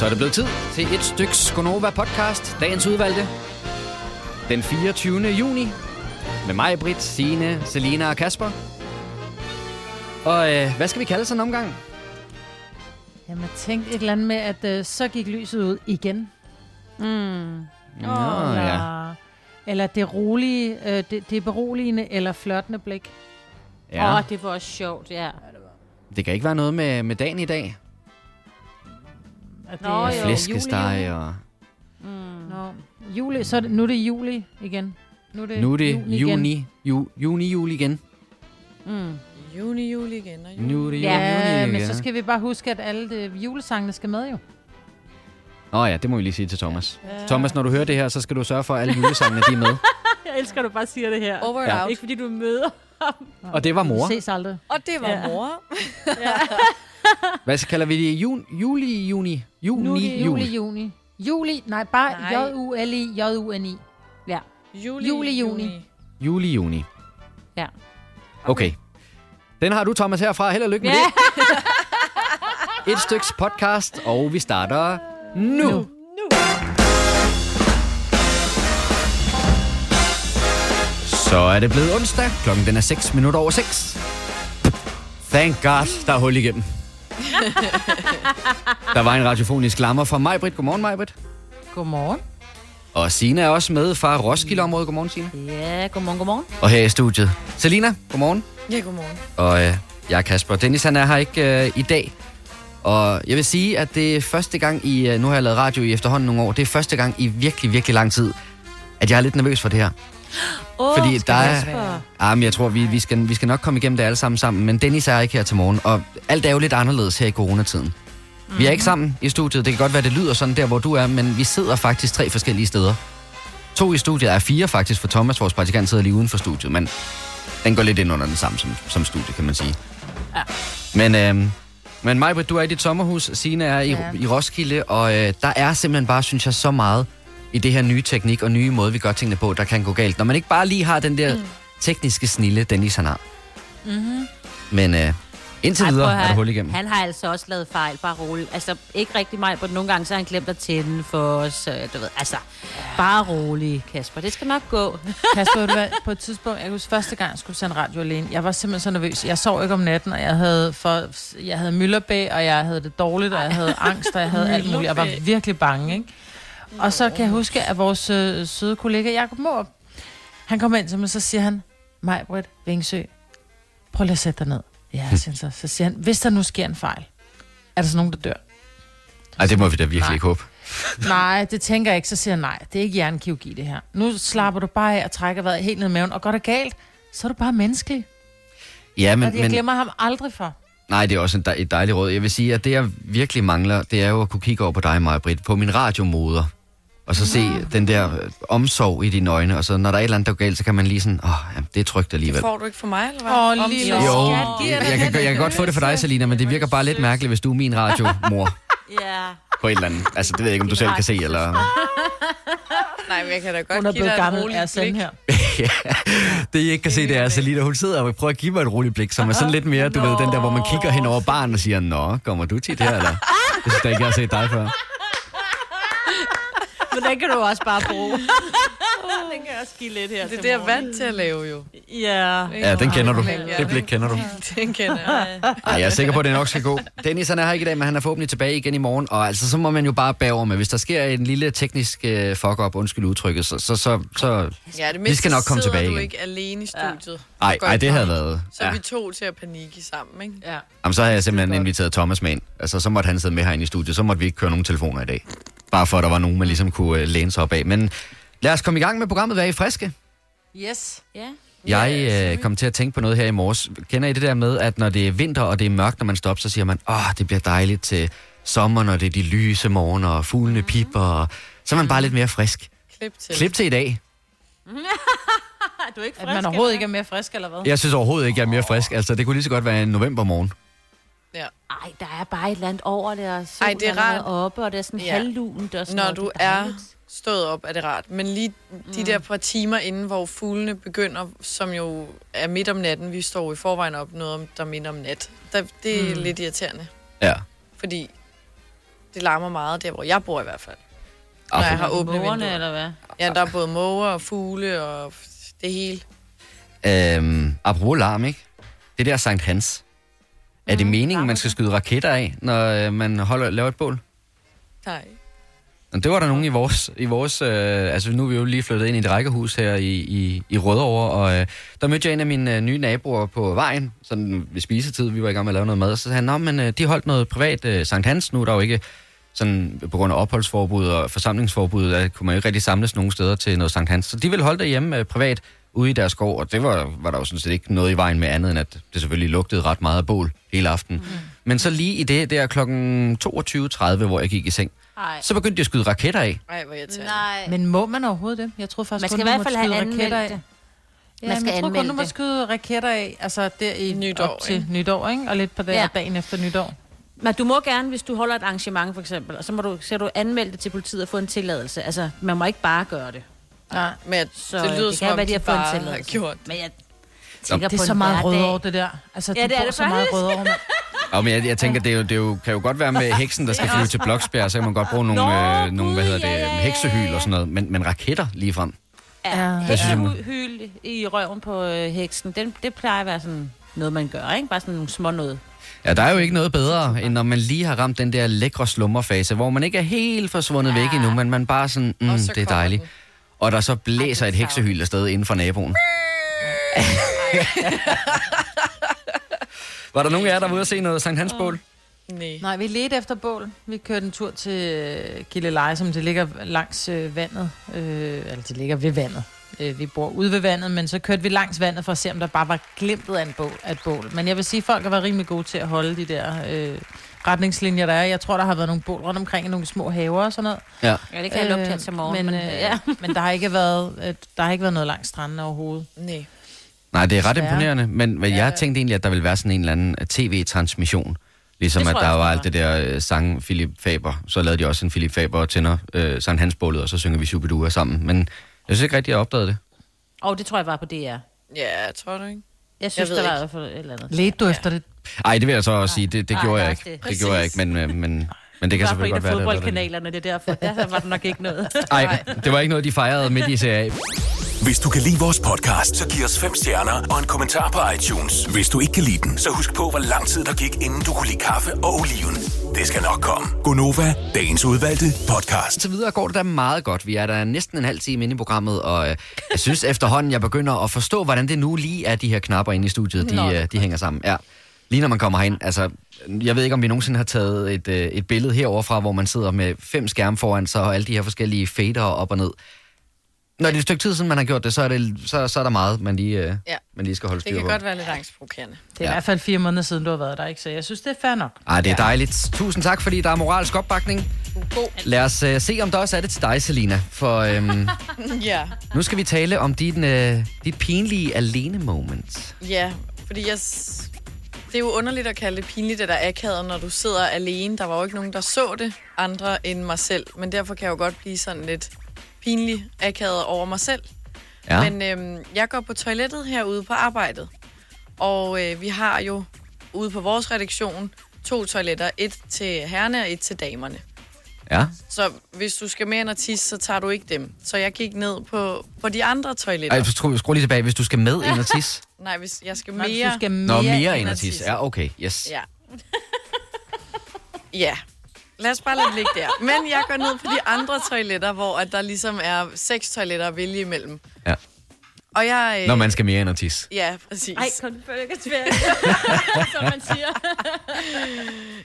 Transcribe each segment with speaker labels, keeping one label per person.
Speaker 1: Så er det blevet tid til et stykke Skonova podcast, dagens udvalgte. Den 24. juni med mig, Britt, Signe, Selina og Kasper. Og øh, hvad skal vi kalde sådan en omgang?
Speaker 2: Jamen, tænk et eller andet med, at øh, så gik lyset ud igen.
Speaker 3: Mm.
Speaker 1: Nå, ja.
Speaker 2: eller, det rolige, øh, det, det beroligende eller flørtende blik.
Speaker 3: Ja.
Speaker 1: ja.
Speaker 3: Åh, det var også sjovt, ja.
Speaker 1: Det kan ikke være noget med, med dagen i dag.
Speaker 2: At det
Speaker 3: Nå,
Speaker 2: er
Speaker 3: jo.
Speaker 1: Flæskesteg og...
Speaker 3: Mm.
Speaker 2: Nå, juli, så er det, nu er det juli igen. Nu er det,
Speaker 1: Nu er det
Speaker 2: juni igen.
Speaker 1: juni, ju, juni, juli igen.
Speaker 3: Mm.
Speaker 4: Juni, juli igen. Og juni.
Speaker 1: Nu er det
Speaker 3: Ja,
Speaker 1: juni,
Speaker 2: Ja,
Speaker 1: juli
Speaker 2: men
Speaker 1: igen.
Speaker 2: så skal vi bare huske, at alle de julesangene skal med jo.
Speaker 1: Åh ja, det må vi lige sige til Thomas.
Speaker 2: Ja.
Speaker 1: Thomas, når du hører det her, så skal du sørge for, at alle julesangene de er med.
Speaker 3: Jeg elsker, at du bare siger det her.
Speaker 4: Over
Speaker 1: Ja.
Speaker 4: ja. out.
Speaker 3: Ikke fordi du møder.
Speaker 1: Og det var mor.
Speaker 2: Vi ses aldrig.
Speaker 4: Og det var
Speaker 3: Ja.
Speaker 4: ja.
Speaker 1: Hvad så kalder vi det? Jun, juli, juni? Juni,
Speaker 2: juli,
Speaker 1: juli.
Speaker 2: juni. Juli, nej, bare
Speaker 4: Nej.
Speaker 2: J-U-L-I, J-U-N-I.
Speaker 3: Ja.
Speaker 4: Juli,
Speaker 2: Juli, juni.
Speaker 1: Juli, juni.
Speaker 3: Ja.
Speaker 1: Okay. Den har du, Thomas, herfra. Held og lykke med
Speaker 3: Ja.
Speaker 1: det. Et styks podcast, og vi starter nu. nu. Så er det blevet onsdag. Klokken den er 6 minutter over 6. Thank God, der er hul igennem. der var en radiofonisk lammer fra Majbrit. Godmorgen, Majbrit.
Speaker 2: Godmorgen.
Speaker 1: Og Sina er også med fra Roskilde-området. Godmorgen, Sina.
Speaker 3: Ja, godmorgen, godmorgen.
Speaker 1: Og her i studiet, Selina. Godmorgen.
Speaker 4: Ja, godmorgen.
Speaker 1: Og øh, jeg er Kasper. Dennis han er her ikke øh, i dag. Og jeg vil sige, at det er første gang i... Øh, nu har jeg lavet radio i efterhånden nogle år. Det er første gang i virkelig, virkelig lang tid, at jeg er lidt nervøs for det her.
Speaker 3: Oh,
Speaker 1: Fordi der er... Ah, men jeg tror, vi, vi, skal, vi skal nok komme igennem det alle sammen sammen. Men Dennis er ikke her til morgen. Og alt er jo lidt anderledes her i coronatiden. Vi er ikke sammen i studiet. Det kan godt være, det lyder sådan der, hvor du er. Men vi sidder faktisk tre forskellige steder. To i studiet er fire faktisk, for Thomas, vores praktikant, sidder lige uden for studiet. Men den går lidt ind under den samme som, som studie, kan man sige.
Speaker 3: Ja.
Speaker 1: Men, øhm, men Majbrit, du er i dit sommerhus. Signe er i,
Speaker 2: Ja.
Speaker 1: i Roskilde. Og øh, der er simpelthen bare, synes jeg, så meget i det her nye teknik og nye måde, vi gør tingene på, der kan gå galt. Når man ikke bare lige har den der mm. tekniske snille, Dennis han har.
Speaker 2: Mm-hmm.
Speaker 1: Men øh, indtil
Speaker 3: Ej,
Speaker 1: videre er der hul igennem.
Speaker 3: Han har altså også lavet fejl, bare roligt. Altså, ikke rigtig mig, men nogle gange så har han glemt at tænde for os. øh, Du ved, altså, bare rolig, Kasper. Det skal nok gå.
Speaker 2: Kasper, du hvad, på et tidspunkt, jeg kan huske første gang, jeg skulle sende radio alene, jeg var simpelthen så nervøs. Jeg sov ikke om natten, og jeg havde, for, jeg havde myllerbæ, og jeg havde det dårligt, og jeg havde angst, og jeg havde alt muligt. Jeg var virkelig bange, ikke? Og så kan jeg huske, at vores øh, søde kollega, Jacob Morup, han kommer ind til mig, så siger han, mig, Britt, Vingsø, prøv lige at sætte dig ned. Ja, siger han så. Så siger han, hvis der nu sker en fejl, er der så nogen, der dør?
Speaker 1: Ej, det må vi da virkelig
Speaker 2: Nej.
Speaker 1: ikke håbe.
Speaker 2: Nej, det tænker jeg ikke. Så siger jeg, nej, det er ikke hjernekirurgi, det her. Nu slapper du bare af og trækker vejret helt ned i maven, og går det galt, så er du bare menneskelig.
Speaker 1: Ja, men,
Speaker 2: Men, jeg
Speaker 1: men
Speaker 2: glemmer ham aldrig for.
Speaker 1: nej, det er også et dejligt råd. Jeg vil sige, at det, jeg virkelig mangler, det er jo at kunne kigge over på dig, Maja Britt, på min radiomoder. Og så se den der øh, omsorg i dine øjne. Og så når der er et eller andet, der går galt, så kan man lige sådan, åh, oh, det er trygt alligevel.
Speaker 4: Får du ikke for mig, eller hvad?
Speaker 2: Åh,
Speaker 4: Om-
Speaker 2: lille
Speaker 3: Jo.
Speaker 1: Jeg kan, jeg kan godt få det for dig, Selina, men det virker bare lidt mærkeligt, hvis du er min radiomor
Speaker 3: Ja.
Speaker 1: på et eller andet. Altså, det ved jeg ikke, om du selv kan se, eller...
Speaker 4: Nej, men jeg kan da godt
Speaker 2: Hun er
Speaker 4: give
Speaker 2: blevet
Speaker 4: dig et
Speaker 2: gammel
Speaker 4: roligt
Speaker 2: af
Speaker 4: blik.
Speaker 2: her.
Speaker 1: det, I ikke kan se, det er Selina. Hun sidder og prøver at give mig et roligt blik, som er sådan lidt mere, du ved, den der, hvor man kigger hen over barn og siger, Nå, kommer du tit her, eller? Jeg synes da ikke, jeg har set dig før.
Speaker 3: Den kan du også bare bruge. den kan også give lidt her
Speaker 4: Det er det, jeg er vant til at lave jo.
Speaker 3: Ja.
Speaker 1: Ja, den kender du.
Speaker 4: Ja.
Speaker 1: Det blik kender du.
Speaker 4: Den kender jeg.
Speaker 1: Ej, jeg er sikker på, at det nok skal gå. Dennis han er her ikke i dag, men han er forhåbentlig tilbage igen i morgen. Og altså, så må man jo bare bære over med, hvis der sker en lille teknisk uh, fuck-up, undskyld udtrykket, så, så, så, så
Speaker 4: Ja, det
Speaker 1: Vi skal nok komme tilbage
Speaker 4: du
Speaker 1: igen.
Speaker 4: ikke alene i studiet.
Speaker 1: ej,
Speaker 4: Går
Speaker 1: ej, det havde været...
Speaker 4: Så
Speaker 1: Ja.
Speaker 4: er vi to til at panikke sammen, ikke?
Speaker 2: Ja.
Speaker 1: Jamen, så har jeg simpelthen inviteret Thomas med ind. Altså, så måtte han sidde med herinde i studiet. Så måtte vi ikke køre nogen telefoner i dag. Bare for, at der var nogen, man ligesom kunne uh, læne sig op af. Men lad os komme i gang med programmet. Vær I friske?
Speaker 2: Yes.
Speaker 3: Ja.
Speaker 1: Jeg øh, kom til at tænke på noget her i morges. Kender I det der med, at når det er vinter, og det er mørkt, når man står op, så siger man, åh, det bliver dejligt til sommer, når det er de lyse morgener, og fuglene pipper, og så er man bare lidt mere frisk.
Speaker 4: Klip til.
Speaker 1: Klip til i dag.
Speaker 3: Er du ikke
Speaker 2: At man overhovedet ikke er mere frisk, eller hvad?
Speaker 1: Jeg synes overhovedet ikke, jeg er mere frisk. Altså, det kunne lige så godt være en novembermorgen.
Speaker 4: Ja.
Speaker 3: Ej, der er bare et eller andet over det, og solen
Speaker 4: Ej, det er rart.
Speaker 3: oppe, og det er sådan
Speaker 4: Ja.
Speaker 3: halvlunt. Og sådan
Speaker 4: Når
Speaker 3: noget.
Speaker 4: du
Speaker 3: Det
Speaker 4: er
Speaker 3: dejligt.
Speaker 4: stået op, er det rart. Men lige de der par timer inden, hvor fuglene begynder, som jo er midt om natten, vi står i forvejen op noget, om- der minder om nat, der, det er mm. lidt irriterende.
Speaker 1: Ja.
Speaker 4: Fordi det larmer meget der, hvor jeg bor i hvert fald. Når jeg har åbne
Speaker 3: Mågerne,
Speaker 4: vinduer.
Speaker 3: eller hvad?
Speaker 4: Ja, der er både måger og fugle og det hele.
Speaker 1: Øhm, apropos larm, ikke? Det der Sankt Hans. Er det meningen, man skal skyde raketter af, når øh, man holder, laver et bål?
Speaker 4: Nej.
Speaker 1: Det var der nogen i vores... I vores øh, altså, nu er vi jo lige flyttet ind i et rækkehus her i, i, i Rødovre, og øh, der mødte jeg en af mine øh, nye naboer på vejen, sådan ved spisetid, vi var i gang med at lave noget mad, og så sagde han, Nå, men øh, de holdt noget privat øh, Sankt Hans, nu er der jo ikke sådan på grund af opholdsforbud og forsamlingsforbud, der kunne man jo ikke rigtig samles nogen steder til noget Sankt Hans. Så de ville holde derhjemme øh, privat ude i deres skov, og det var, var der jo sådan set ikke noget i vejen med andet, end at det selvfølgelig lugtede ret meget af bål hele aften. Mm. Men så lige i det der klokken 22.30, hvor jeg gik i seng,
Speaker 3: Ej.
Speaker 1: så begyndte de at skyde raketter af.
Speaker 4: Ej, hvor irriterende.
Speaker 3: Nej.
Speaker 2: Men må man overhovedet det? Jeg tror faktisk
Speaker 3: Man skal
Speaker 2: kun,
Speaker 3: i hvert fald have
Speaker 2: raketter
Speaker 3: anmeldt
Speaker 2: af.
Speaker 3: det.
Speaker 2: Ja,
Speaker 3: Man skal
Speaker 2: jeg tror kun, du må skyde raketter af, altså der i
Speaker 4: Nytår,
Speaker 2: op til
Speaker 4: ikke?
Speaker 2: nytår, ikke? Og lidt på der
Speaker 3: Ja.
Speaker 2: ja. dagen efter nytår.
Speaker 3: Men du må gerne, hvis du holder et arrangement for eksempel, og så må du, så du anmelde det til politiet og få en tilladelse. Altså, man må ikke bare gøre det.
Speaker 2: Nej.
Speaker 4: Men jeg-
Speaker 3: Så
Speaker 4: det lyder
Speaker 3: det
Speaker 4: som
Speaker 3: kan
Speaker 4: om,
Speaker 3: være, de
Speaker 4: de
Speaker 3: har fået en
Speaker 4: bare har gjort det.
Speaker 3: Men jeg tænker
Speaker 2: Det
Speaker 3: på
Speaker 2: er så meget
Speaker 3: hverdag.
Speaker 2: rødovre, det der. Altså,
Speaker 3: Ja,
Speaker 2: ja,
Speaker 3: det er det
Speaker 2: så meget rødovre, mand.
Speaker 1: Og men jeg, jeg tænker, det, er jo, det er jo, kan jo godt være med heksen, der skal flyve til Bloksbjerg, så kan man godt bruge nogle,
Speaker 3: Nå,
Speaker 1: øh, nogle hvad hedder det,
Speaker 3: ja, ja, ja,
Speaker 1: heksehyl og sådan noget, men, men raketter lige frem.
Speaker 3: Ja,
Speaker 2: Ja.
Speaker 1: Det
Speaker 3: heksehyl i røven på øh, heksen, den, det plejer at være sådan noget, man gør, ikke? Bare sådan nogle små noget.
Speaker 1: Ja, der er jo ikke noget bedre, end når man lige har ramt den der lækre slummerfase, hvor man ikke er helt forsvundet væk endnu, men man bare sådan, mm,
Speaker 4: Og så
Speaker 1: det er dejligt.
Speaker 4: den.
Speaker 1: Og der så blæser
Speaker 3: Ej,
Speaker 1: et heksehyl afsted inden for naboen. Var der nogen af jer, der var ude at se noget Sankt Hans bål?
Speaker 4: Nej.
Speaker 2: Nej, vi ledte efter bål. Vi kørte en tur til øh, Gilleleje, som det ligger langs øh, vandet. Øh, eller det ligger ved vandet. Øh, vi bor ude ved vandet, men så kørte vi langs vandet for at se, om der bare var glimtet af, en bål, af et bål. Men jeg vil sige, at folk har været rimelig gode til at holde de der øh, retningslinjer, der er. Jeg tror, der har været nogle bål rundt omkring i nogle små haver og sådan noget.
Speaker 1: Ja.
Speaker 3: Ja, det kan jeg lugte her til morgen.
Speaker 2: Men,
Speaker 3: Men,
Speaker 2: øh,
Speaker 3: ja.
Speaker 2: men der har ikke været, øh, der har ikke været noget langs stranden overhovedet.
Speaker 4: Nej.
Speaker 1: Nej, det er ret imponerende, men, men jeg tænkte egentlig, at der ville være sådan en eller anden øh, tv-transmission. Ligesom at der
Speaker 3: jeg
Speaker 1: var alt det der øh, sang Philip Faber. Så lavede de også en Philip Faber og tænder øh, Sankt Hans bålet, og så synger vi Superdua sammen. Men jeg synes ikke rigtig, jeg opdagede det.
Speaker 3: Og det tror jeg var på DR.
Speaker 4: Ja, tror du ikke.
Speaker 3: Jeg synes,
Speaker 4: ved
Speaker 3: der var i
Speaker 4: ikke.
Speaker 3: hvert fald et eller andet.
Speaker 2: Ledte du
Speaker 4: Ja.
Speaker 2: efter det?
Speaker 1: Ej, det vil jeg så også sige. Det, det
Speaker 3: Nej,
Speaker 1: gjorde
Speaker 3: nej,
Speaker 1: jeg ikke.
Speaker 3: det-
Speaker 1: Det, gjorde jeg ikke, men, øh, men, men det kan
Speaker 3: det på
Speaker 1: selvfølgelig
Speaker 3: en af
Speaker 1: godt være, det var det.
Speaker 3: fodboldkanalerne, det er derfor. Der var der nok ikke noget.
Speaker 1: Nej, det var ikke noget, de fejrede midt i serie.
Speaker 5: Hvis du kan lide vores podcast, så giv os fem stjerner og en kommentar på iTunes. Hvis du ikke kan lide den, så husk på, hvor lang tid der gik, inden du kunne lide kaffe og oliven. Det skal nok komme. Gonova, dagens udvalgte podcast.
Speaker 1: Så videre går det da meget godt. Vi er der næsten en halv time inde i programmet, og øh, jeg synes efterhånden, jeg begynder at forstå, hvordan det nu lige er, de her knapper inde i studiet, de,
Speaker 3: Nå.
Speaker 1: øh, de hænger sammen. Ja. Lige når man kommer herind, altså, jeg ved ikke, om vi nogensinde har taget et, øh, et billede herover fra, hvor man sidder med fem skærme foran sig, og alle de her forskellige fader op og ned. Når det er et stykke tid siden, man har gjort det, så er, det, så, så er der meget, man lige, øh,
Speaker 4: Ja.
Speaker 1: man lige skal holde
Speaker 4: Det
Speaker 1: styr
Speaker 4: kan
Speaker 1: på.
Speaker 4: godt være lidt angstprovokerende.
Speaker 2: Det er
Speaker 1: Ja.
Speaker 2: i hvert fald fire måneder siden, du har været der, ikke? Så jeg synes, det er fair nok.
Speaker 1: Ej, det er dejligt. Tusind tak, fordi der er moralsk opbakning.
Speaker 4: God.
Speaker 1: Lad os øh, se, om der også er det til dig, Selina. For øhm,
Speaker 4: Ja.
Speaker 1: nu skal vi tale om din, øh, dit pinlige alene-moment.
Speaker 4: Ja, fordi jeg... Det er jo underligt at kalde det pinligt, eller akavet, når du sidder alene. Der var jo ikke nogen, der så det, andre end mig selv. Men derfor kan jeg jo godt blive sådan lidt pinlig akavet over mig selv.
Speaker 1: Ja.
Speaker 4: Men øhm, jeg går på toilettet herude på arbejdet. Og øh, vi har jo ude på vores redaktion to toiletter. Et til herrene og et til damerne.
Speaker 1: ja.
Speaker 4: Så hvis du skal mere end at tisse, så tager du ikke dem. Så jeg gik ned på, på de andre toiletter.
Speaker 1: Ej, skru, skru lige tilbage. Hvis du skal med ind og tisse.
Speaker 4: Nej, hvis jeg skal
Speaker 2: Nå,
Speaker 4: mere...
Speaker 2: du skal mere,
Speaker 1: Nå, mere
Speaker 2: ind
Speaker 1: ind
Speaker 2: og
Speaker 1: og tisse. Ja, okay. Yes.
Speaker 4: Ja. ja. Lad os bare lade det ligge der. Men jeg går ned på de andre toiletter, hvor at der ligesom er seks toiletter at vælge imellem.
Speaker 1: Ja.
Speaker 4: Og jeg... Øh,
Speaker 1: Når man skal mere ind og tisse.
Speaker 4: Ja, præcis.
Speaker 3: Ej, før, som man siger.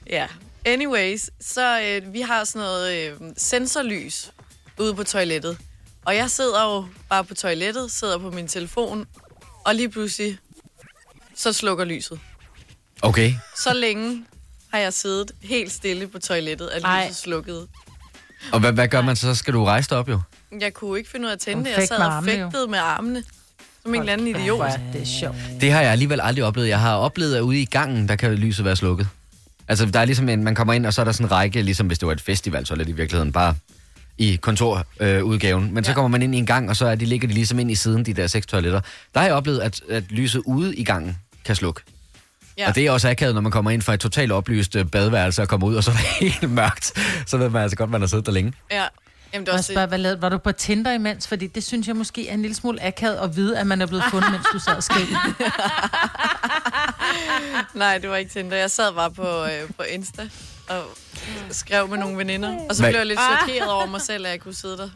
Speaker 4: Ja. Anyways, så øh, vi har sådan noget øh, sensorlys ude på toilettet. Og jeg sidder jo bare på toilettet, sidder på min telefon, og lige pludselig, så slukker lyset.
Speaker 1: Okay.
Speaker 4: Så længe har jeg siddet helt stille på toilettet, at
Speaker 3: Ej.
Speaker 4: lyset slukkede.
Speaker 1: Og hvad, hvad gør man så? Så skal du rejse dig op jo.
Speaker 4: Jeg kunne ikke finde ud af at tænde
Speaker 2: Og
Speaker 4: det. Jeg sad
Speaker 2: med
Speaker 4: og fægtede med armene. Som en eller anden idiot.
Speaker 2: Hvor er det sjovt.
Speaker 1: Det har jeg alligevel aldrig oplevet. Jeg har oplevet, at ude i gangen, der kan lyset være slukket. Altså, der er ligesom en, man kommer ind, og så er der sådan en række, ligesom hvis det var et festival, så er det i virkeligheden bare i kontorudgaven. Øh, udgaven. Men så
Speaker 4: Ja.
Speaker 1: kommer man ind i en gang, og så er de, ligger de ligesom ind i siden, de der seks toiletter. Der har jeg oplevet, at, at lyset ude i gangen kan slukke.
Speaker 4: Ja.
Speaker 1: Og det er også akavet, når man kommer ind fra et totalt oplyst øh, badeværelse og kommer ud, og så er det helt mørkt. Så ved man altså godt, man har siddet der længe.
Speaker 4: Ja. Jamen, det
Speaker 2: Og
Speaker 4: også
Speaker 2: spørge, hvad lavede, var du på Tinder imens? Fordi det synes jeg måske er en lille smule akavet at vide, at man er blevet fundet, mens du sad og.
Speaker 4: Nej, det var ikke Tinder. Jeg sad bare på, øh, på Insta og skrev med nogle veninder. Og så blev jeg lidt chokeret over mig selv, at jeg kunne sidde der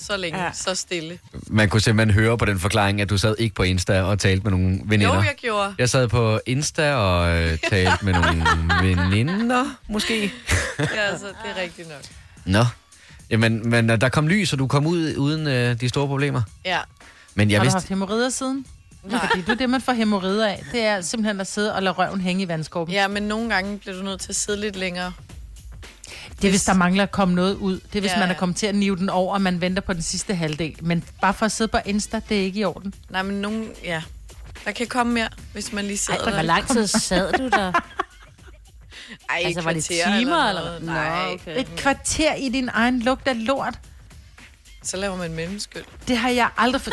Speaker 4: så længe, ja. så stille.
Speaker 1: Man kunne simpelthen høre på den forklaring, at du sad ikke på Insta og talte med nogle veninder.
Speaker 4: Jo, jeg gjorde.
Speaker 1: Jeg sad på Insta og øh, talte med nogle veninder, måske.
Speaker 4: Ja, altså, det er rigtigt nok.
Speaker 1: Nå. Jamen, men øh, der kom lys, og du kom ud uden øh, de store problemer.
Speaker 4: Ja.
Speaker 1: Men jeg
Speaker 2: Har du
Speaker 1: vidste...
Speaker 2: haft hemorrider siden?
Speaker 4: Nej.
Speaker 2: Fordi det er det, man får hemorrider af. Det er simpelthen at sidde og lade røven hænge i vandskorben.
Speaker 4: ja, men nogle gange bliver du nødt til at sidde lidt længere.
Speaker 2: Det er, hvis der mangler at komme noget ud. Det er, hvis
Speaker 4: Ja,
Speaker 2: man er kommet til at nive den over, og man venter på den sidste halvdel. Men bare for at sidde på Insta, det er ikke i orden.
Speaker 4: Nej, men nogle, ja. Der kan komme mere, hvis man lige sidder
Speaker 3: Ej, hvor
Speaker 4: der.
Speaker 3: lang tid sad du der?
Speaker 4: Ej,
Speaker 3: Altså,
Speaker 4: et
Speaker 3: var det timer,
Speaker 4: noget.
Speaker 3: eller?
Speaker 4: Nej,
Speaker 3: okay.
Speaker 2: Et kvarter i din egen lugt af lort.
Speaker 4: så laver man mellemskyld.
Speaker 2: Det har jeg aldrig... For...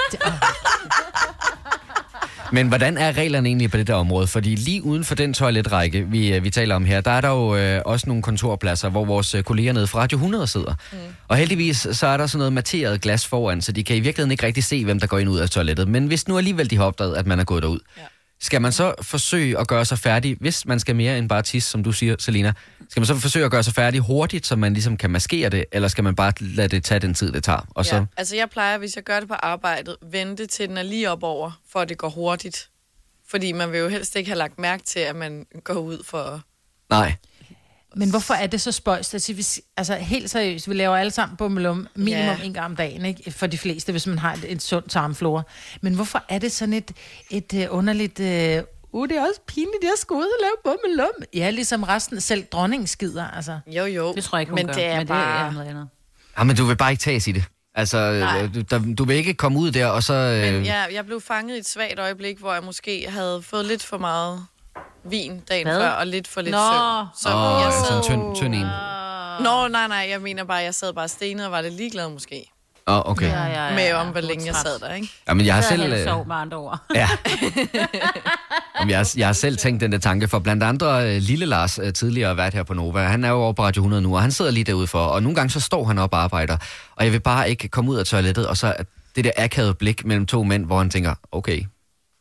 Speaker 1: Men hvordan er reglerne egentlig på det der område? Fordi lige uden for den toiletrække, vi, øh, vi taler om her, der er der jo øh, også nogle kontorpladser, hvor vores øh, kolleger nede fra Radio 100 sidder. Mm. Og heldigvis så er der sådan noget materet glas foran, så de kan i virkeligheden ikke rigtig se, hvem der går ind og ud af toilettet. Men hvis nu alligevel de har opdaget, at man er gået derud, ja. skal man så forsøge at gøre sig færdig, hvis man skal mere end bare tisse, som du siger, Selina, skal man så forsøge at gøre sig færdig hurtigt, så man ligesom kan maskere det, eller skal man bare lade det tage den tid, det tager? Og så,
Speaker 4: Ja. Altså, jeg plejer, hvis jeg gør det på arbejdet, vente til den er lige op over, for at det går hurtigt. Fordi man vil jo helst ikke have lagt mærke til, at man går ud for...
Speaker 1: nej.
Speaker 2: Men hvorfor er det så spøjst? Altså, hvis, altså helt seriøst, vi laver alle sammen bummelum minimum
Speaker 4: Ja.
Speaker 2: en gang om dagen, ikke? For de fleste, hvis man har et, et sundt tarmflora. Men hvorfor er det sådan et, et uh, underligt... Uh, uh, det er også pinligt, jeg skal ud og lave bummelum. Ja, ligesom resten, selv dronningen skider, altså.
Speaker 4: Jo, jo.
Speaker 3: Det tror jeg ikke, hun
Speaker 4: men
Speaker 3: gør.
Speaker 4: det er
Speaker 3: men
Speaker 4: bare...
Speaker 3: det er noget andet.
Speaker 1: Ja, men du vil bare ikke tages i det. Altså, øh, du, der, du vil ikke komme ud der, og så... Øh,
Speaker 4: Men ja, jeg blev fanget i et svagt øjeblik, hvor jeg måske havde fået lidt for meget vin dagen
Speaker 3: Hvad?
Speaker 4: før, og lidt for lidt
Speaker 3: Nå.
Speaker 4: søvn. Så
Speaker 1: Åh,
Speaker 4: jeg
Speaker 1: sådan
Speaker 4: sad...
Speaker 1: en tynd, tynd en.
Speaker 4: Nå, nej, nej, jeg mener bare, jeg sad bare stenet og var lidt ligeglad måske.
Speaker 1: Åh, oh, okay.
Speaker 3: Ja, ja, ja,
Speaker 4: Med om, hvor længe jeg sad der, ikke?
Speaker 1: Ja, men jeg har
Speaker 3: Jeg
Speaker 1: selv...
Speaker 3: selv
Speaker 1: Øh,
Speaker 3: sov med andre ord.
Speaker 1: ja. Jamen, jeg, har, jeg har selv tænkt den der tanke, for blandt andre øh, Lille Lars, øh, tidligere været her på Nova, han er jo over på Radio 100 nu, og han sidder lige derude for, og nogle gange så står han op og arbejder, og jeg vil bare ikke komme ud af toilettet, og så det der akavede blik mellem to mænd, hvor han tænker, okay,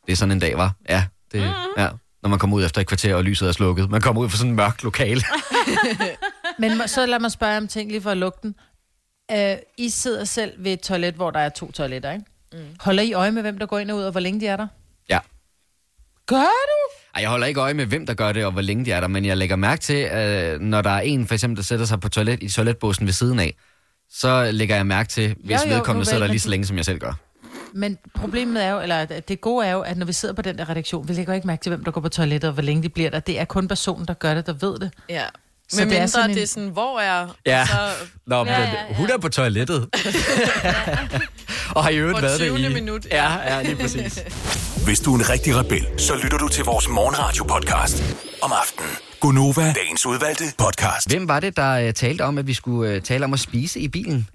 Speaker 1: det er sådan en dag, var. Ja, det, ja. Når man kommer ud efter et kvarter, og lyset er slukket. Man kommer ud fra sådan en mørk lokal.
Speaker 2: Men så lad mig spørge om ting lige for at lukke den. Uh, I sidder selv ved et toilet, hvor der er to toiletter, ikke? Mm. Holder I øje med, hvem der går ind og ud, og hvor længe de er der?
Speaker 1: ja.
Speaker 2: Gør du?
Speaker 1: Ej, jeg holder ikke øje med, hvem der gør det, og hvor længe de er der, men jeg lægger mærke til, øh, når der er en, for eksempel, der sætter sig på toilet i toiletbåsen ved siden af, så lægger jeg mærke til, hvis
Speaker 2: Jo, jo,
Speaker 1: vedkommende sidder lige så længe, som jeg selv gør.
Speaker 2: Men problemet er jo, eller det gode er jo, at når vi sidder på den der redaktion, vi lægger ikke mærke til, hvem der går på toilettet, og hvor længe de bliver der. Det er kun personen, der gør det, der ved det.
Speaker 4: Ja.
Speaker 2: Så
Speaker 4: Men
Speaker 2: det er
Speaker 4: mindre
Speaker 2: sådan en-
Speaker 4: det er sådan, hvor er...
Speaker 1: Ja.
Speaker 4: Og så
Speaker 1: Nå,
Speaker 3: Ja,
Speaker 1: men
Speaker 3: ja, ja.
Speaker 1: hun er på toilettet. og har i øvrigt været
Speaker 4: 20.
Speaker 1: det i...
Speaker 4: minut,
Speaker 1: Ja,
Speaker 4: ja.
Speaker 1: ja, lige præcis.
Speaker 5: Hvis du er en rigtig rebel, så lytter du til vores morgenradio-podcast om aftenen. Gunova, dagens udvalgte podcast.
Speaker 1: Hvem var det, der uh, talte om, at vi skulle uh, tale om at spise i bilen?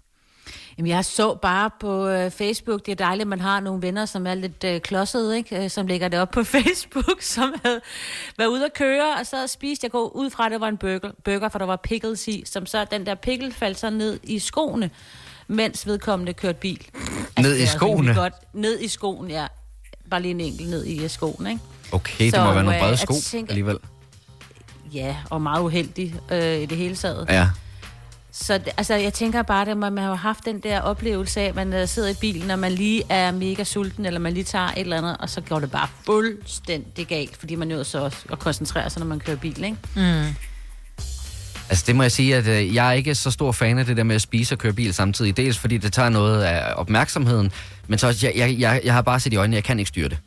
Speaker 3: Jamen, jeg så bare på øh, Facebook, det er dejligt, at man har nogle venner, som er lidt øh, klodsede, ikke? Øh, som lægger det op på Facebook, som havde været ude at køre, og så spiste jeg gå ud fra, at det var en burger, burger, for der var pickles i, som så den der pickle faldt så ned i skoene, mens vedkommende kørte bil.
Speaker 1: Ned i
Speaker 3: det er også
Speaker 1: skoene?
Speaker 3: Godt. Ned i skoen, ja. Bare lige en enkelt ned i øh, skoen, ikke?
Speaker 1: Okay, det
Speaker 3: Så,
Speaker 1: må være nogle
Speaker 3: øh,
Speaker 1: brede sko
Speaker 3: tænker-
Speaker 1: alligevel.
Speaker 3: Ja, og meget uheldig øh, i det hele taget.
Speaker 1: Ja.
Speaker 3: Så det- altså, jeg tænker bare, at man, har jo haft den der oplevelse af, at man øh, sidder i bilen, og man lige er mega sulten, eller man lige tager et eller andet, og så går det bare fuldstændig galt, fordi man nødt så også at koncentrere sig, når man kører bil, ikke?
Speaker 1: Altså det må jeg sige, at øh, jeg er ikke så stor fan af det der med at spise og køre bil samtidig. Dels fordi det tager noget af opmærksomheden, men så også, jeg, jeg, jeg, jeg har bare set i øjnene, jeg kan ikke styre det.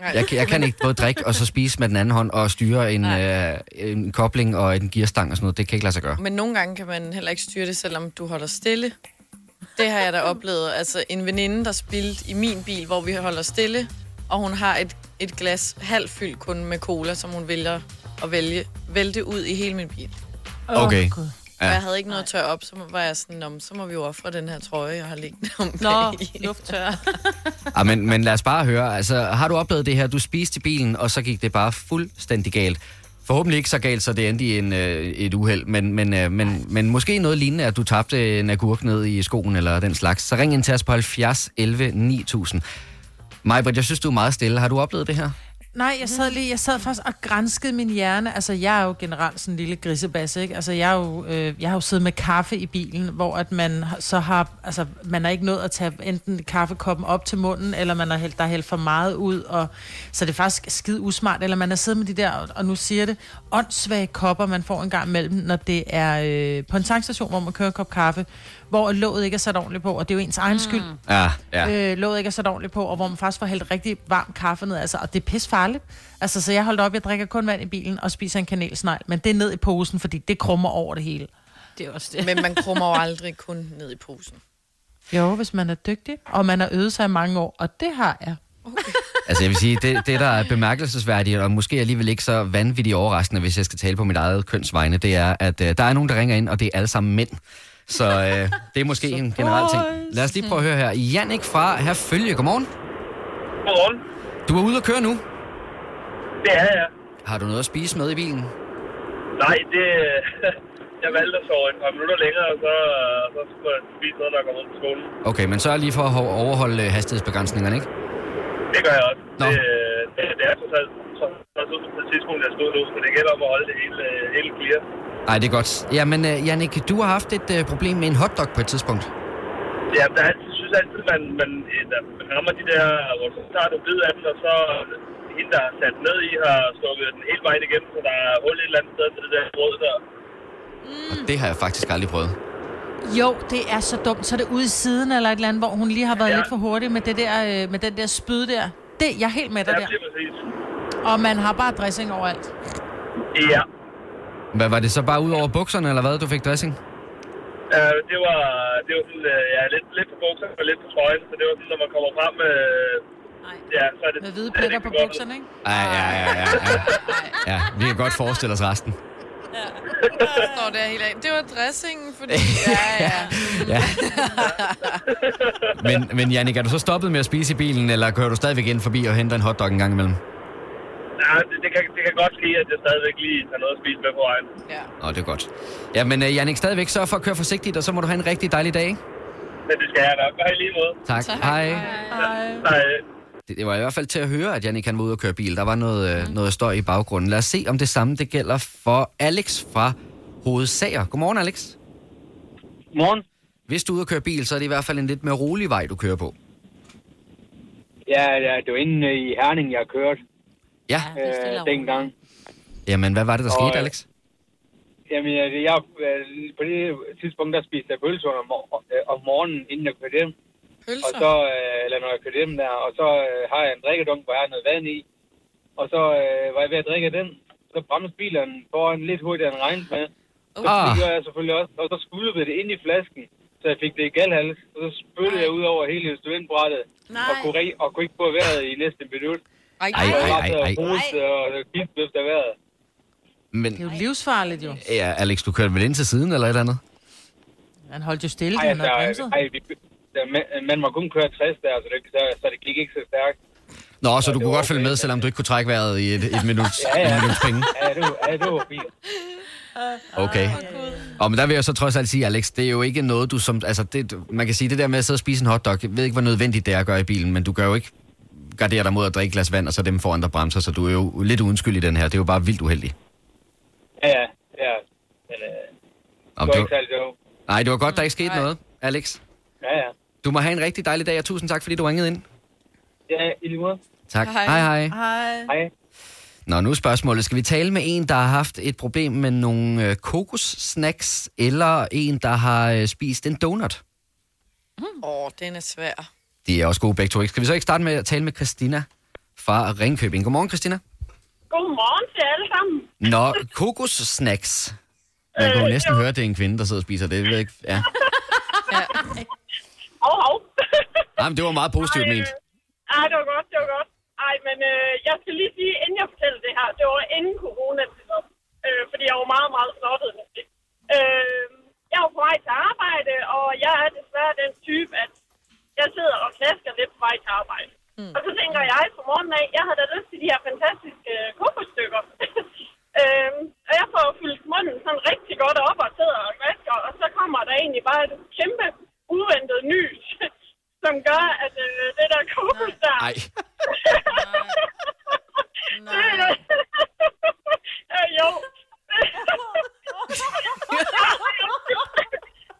Speaker 1: Jeg, kan- jeg kan ikke både drikke og så spise med den anden hånd og styre en, øh, en kobling og en gearstang og sådan noget. Det kan ikke lade sig gøre.
Speaker 4: Men nogle gange kan man heller ikke styre det, selvom du holder stille. Det har jeg da oplevet. Altså en veninde, der spildte i min bil, hvor vi holder stille, og hun har et, et glas halvfyldt kun med cola, som hun vælger at vælge, vælte ud i hele min bil.
Speaker 1: Okay.
Speaker 2: Gud.
Speaker 4: Ja. Og jeg havde ikke noget tør op, så var jeg sådan, "Nå, men så må vi jo ofre den her trøje, jeg har liggende om
Speaker 2: Nå,
Speaker 4: bag."
Speaker 2: lufttør.
Speaker 1: Ah, men, men lad os bare høre, altså har du oplevet det her, du spiste i bilen, og så gik det bare fuldstændig galt. Forhåbentlig ikke så galt, så det endte i en, øh, et uheld, men, men, øh, men, men måske noget lignende, at du tabte en agurk ned i skoen eller den slags. Så ring ind til os på 70 11 9000. Majbrit, jeg synes, du er meget stille. Har du oplevet det her?
Speaker 2: Nej, jeg sad lige, jeg sad faktisk og granskede min hjerne. Altså, jeg er jo generelt sådan en lille grisebasse, ikke? Altså, jeg er jo, øh, jeg har jo siddet med kaffe i bilen, hvor at man så har, altså, man er ikke nået at tage enten kaffekoppen op til munden, eller man har hældt, der er hældt for meget ud, og så det er faktisk skide usmart, eller man har siddet med de der, og nu siger det, åndssvage kopper, man får en gang imellem, når det er øh, på en tankstation, hvor man kører en kop kaffe, hvor låget ikke er sat ordentligt på, og det er jo ens egen skyld,
Speaker 1: Ja, ja.
Speaker 2: øh, låget ikke er sat ordentligt på, og hvor man faktisk får hældt rigtig varm kaffe ned. Altså, og det er pis farligt. Altså, så jeg holdt op, jeg drikker kun vand i bilen og spiser en kanelsnegl, men det er ned i posen, fordi det krummer over det hele.
Speaker 3: Det er også det.
Speaker 4: Men man krummer jo aldrig kun ned i posen.
Speaker 2: Jo, hvis man er dygtig, og man har øvet sig i mange år, og det har jeg.
Speaker 1: Altså jeg vil sige, det, det der er bemærkelsesværdigt, og måske alligevel ikke så vanvittigt overraskende, hvis jeg skal tale på mit eget kønsvegne, det er, at øh, der er nogen, der ringer ind, og det er alle sammen mænd. Så øh, det er måske en generel ting. Lad os lige prøve at høre her. Jannik fra Herfølge, godmorgen.
Speaker 6: Godmorgen.
Speaker 1: Du er ude at køre nu.
Speaker 6: Det er jeg.
Speaker 1: Har du noget at spise med i bilen?
Speaker 6: Nej, det... Jeg valgte at sove et par minutter længere, og så, så skulle jeg spise noget, når jeg kom ud på skolen.
Speaker 1: Okay, men så lige for at ho- overholde øh, hastighedsbegrænsningerne, ikke?
Speaker 6: Det gør jeg også.
Speaker 1: Nå.
Speaker 6: Det, det, det, er trods alt så, så, så, på et tidspunkt, jeg stod nu, så det gælder om at holde det hele, hele clear.
Speaker 1: Nej, det er godt. Jamen, øh, Jannik, du har haft et øh, problem med en hotdog på et tidspunkt.
Speaker 6: Ja, der er, jeg synes altid, man, man, der, man rammer de der, hvor så tager du bid af den, og så hende, der er sat ned i, har stukket den hele vejen igennem, så der er hul et eller andet sted til det der brød der.
Speaker 1: Og det har jeg faktisk aldrig prøvet.
Speaker 2: Jo, det er så dumt. Så er det ude i siden eller et eller andet, hvor hun lige har været
Speaker 6: Ja.
Speaker 2: lidt for hurtig med, det der, øh, med den der spyd der. Det, jeg er helt med dig
Speaker 6: Ja,
Speaker 2: der. Og man har bare dressing overalt.
Speaker 6: Ja.
Speaker 1: Hvad var det så bare ud over bukserne, eller hvad, du fik dressing?
Speaker 6: Uh, det var, det var sådan, uh, ja, lidt, lidt på bukserne og lidt på trøjen, så det var sådan, når man kommer frem med... ja, så er det,
Speaker 2: Med hvide
Speaker 6: er
Speaker 2: pletter på bukserne, ikke?
Speaker 1: Ja, ja, ja, ja, ja. Ja, vi kan godt forestille os resten.
Speaker 4: Nå, det er helt af. Det var dressingen, fordi... Ja, ja.
Speaker 1: Ja. Men, men Jannik, er du så stoppet med at spise i bilen, eller kører du stadigvæk ind forbi og henter en hotdog en gang imellem?
Speaker 6: Ja, det, det, kan, det kan godt ske, at jeg stadigvæk lige tager noget at spise med på vejen.
Speaker 4: ja.
Speaker 1: Åh, det er godt. Ja, men uh, Jannik, stadigvæk sørg for at køre forsigtigt, og så må du have en rigtig dejlig dag, ikke?
Speaker 6: Men det skal jeg nok. Hej lige måde.
Speaker 1: Tak.
Speaker 4: Tak.
Speaker 1: Hej.
Speaker 6: Hej.
Speaker 1: Det, det var i hvert fald til at høre, at Jannik kan var ude og køre bil. Der var noget, mm. noget støj i baggrunden. Lad os se, om det samme det gælder for Alex fra Hovedsager. Godmorgen, Alex.
Speaker 6: Morgen.
Speaker 1: Hvis du er ude og køre bil, så er det i hvert fald en lidt mere rolig vej, du kører på.
Speaker 7: Ja, ja, det var inde i Herning, jeg kørte
Speaker 1: Ja.
Speaker 3: Ja, det er stille
Speaker 7: øh, dengang.
Speaker 1: Jamen, hvad var det, der
Speaker 7: Og,
Speaker 1: skete,
Speaker 7: øh,
Speaker 1: Alex?
Speaker 7: Jamen, jeg, jeg, øh, på det tidspunkt, der spiste jeg pølser om, øh, om morgenen, inden jeg kørte hjem. Og
Speaker 4: Pølser.
Speaker 7: så, øh, eller når jeg kørte hjem der, og så øh, har jeg en drikkedunk, hvor jeg har noget vand i. Og så øh, var jeg ved at drikke den. Så bremste bilen foran lidt hurtigere end regnet med. Så
Speaker 1: Ah.
Speaker 7: det gjorde jeg selvfølgelig også. Og så skvulvede det ind i flasken, så jeg fik det i galhals. Og så spyttede jeg ud over hele instrumentbrættet. Og kunne, re- og kunne ikke få vejret i næste minut.
Speaker 4: Ej,
Speaker 1: Ej,
Speaker 7: Så
Speaker 1: ej, ej, ej.
Speaker 7: og gift efter vejret.
Speaker 1: Men
Speaker 2: Det er jo livsfarligt jo.
Speaker 1: ja, Alex, du kørte vel ind til siden eller et eller andet?
Speaker 2: Han holdt jo stille,
Speaker 7: Ej,
Speaker 2: han havde
Speaker 7: altså,
Speaker 2: bremset.
Speaker 7: ej, vi, der, man, man må kun køre 60 der, så det, så, så det gik ikke så stærkt.
Speaker 1: Nå, så du
Speaker 7: det
Speaker 1: kunne
Speaker 7: var
Speaker 1: godt følge med, selvom du ikke kunne trække vejret i et, et minut,
Speaker 7: Ja, ja.
Speaker 1: minuts penge.
Speaker 7: Ja, det var, ja, det var fint.
Speaker 1: Okay. Og men der vil jeg så trods alt sige, Alex, det er jo ikke noget, du som... Altså, det, man kan sige, det der med at sidde og spise en hotdog, jeg ved ikke, hvor nødvendigt det er at gøre i bilen, men du gør jo ikke gardere dig mod at drikke et glas vand, og så dem foran der bremser, så du er jo lidt uden skyld i den her. Det er jo bare vildt uheldigt.
Speaker 7: Ja, ja, ja. Men øh,
Speaker 1: Om
Speaker 7: det var
Speaker 1: det
Speaker 7: ikke
Speaker 1: var,
Speaker 7: særlig sjovt.
Speaker 1: nej, det var godt, der ikke skete
Speaker 4: Nej.
Speaker 1: noget, Alex.
Speaker 7: Ja, ja.
Speaker 1: Du må have en rigtig dejlig dag, og tusind tak, fordi du ringede ind.
Speaker 7: Ja, i lige måde.
Speaker 1: Tak.
Speaker 4: Hej.
Speaker 1: Hej, hej.
Speaker 2: Hej.
Speaker 7: Hej.
Speaker 1: Nå, nu er spørgsmålet. Skal vi tale med en, der har haft et problem med nogle øh, kokossnacks, eller en, der har øh, spist en donut?
Speaker 4: Åh, oh, den er svær.
Speaker 1: De er også gode begge to. ikke? Skal vi så ikke starte med at tale med Christina fra Ringkøbing? Godmorgen, Christina.
Speaker 8: Godmorgen til alle sammen.
Speaker 1: Nå, kokossnacks. Man kan jo næsten høre, at det er en kvinde, der sidder og spiser det. Jeg ved ikke. Ja.
Speaker 8: Hov, hov.
Speaker 1: Jamen, det var meget positivt
Speaker 8: Ej,
Speaker 1: ment.
Speaker 8: øh, Ej, det var godt, det var godt. Ej, men øh, jeg skal lige sige, inden jeg fortæller det her, det var inden corona, øh, fordi jeg var meget, meget snottet. Øh, være den type, at jeg sidder og klasker lidt på vej til arbejde. Mm. Og så tænker jeg på morgenen af, jeg havde da lyst til de her fantastiske øh, kokosstykker. øhm, og jeg får fyldt munden sådan rigtig godt op og sidder og vasker, og så kommer der egentlig bare et kæmpe uventet nys, som gør, at øh, det der kokos der...
Speaker 1: Ej,
Speaker 8: Nej. øh, jo.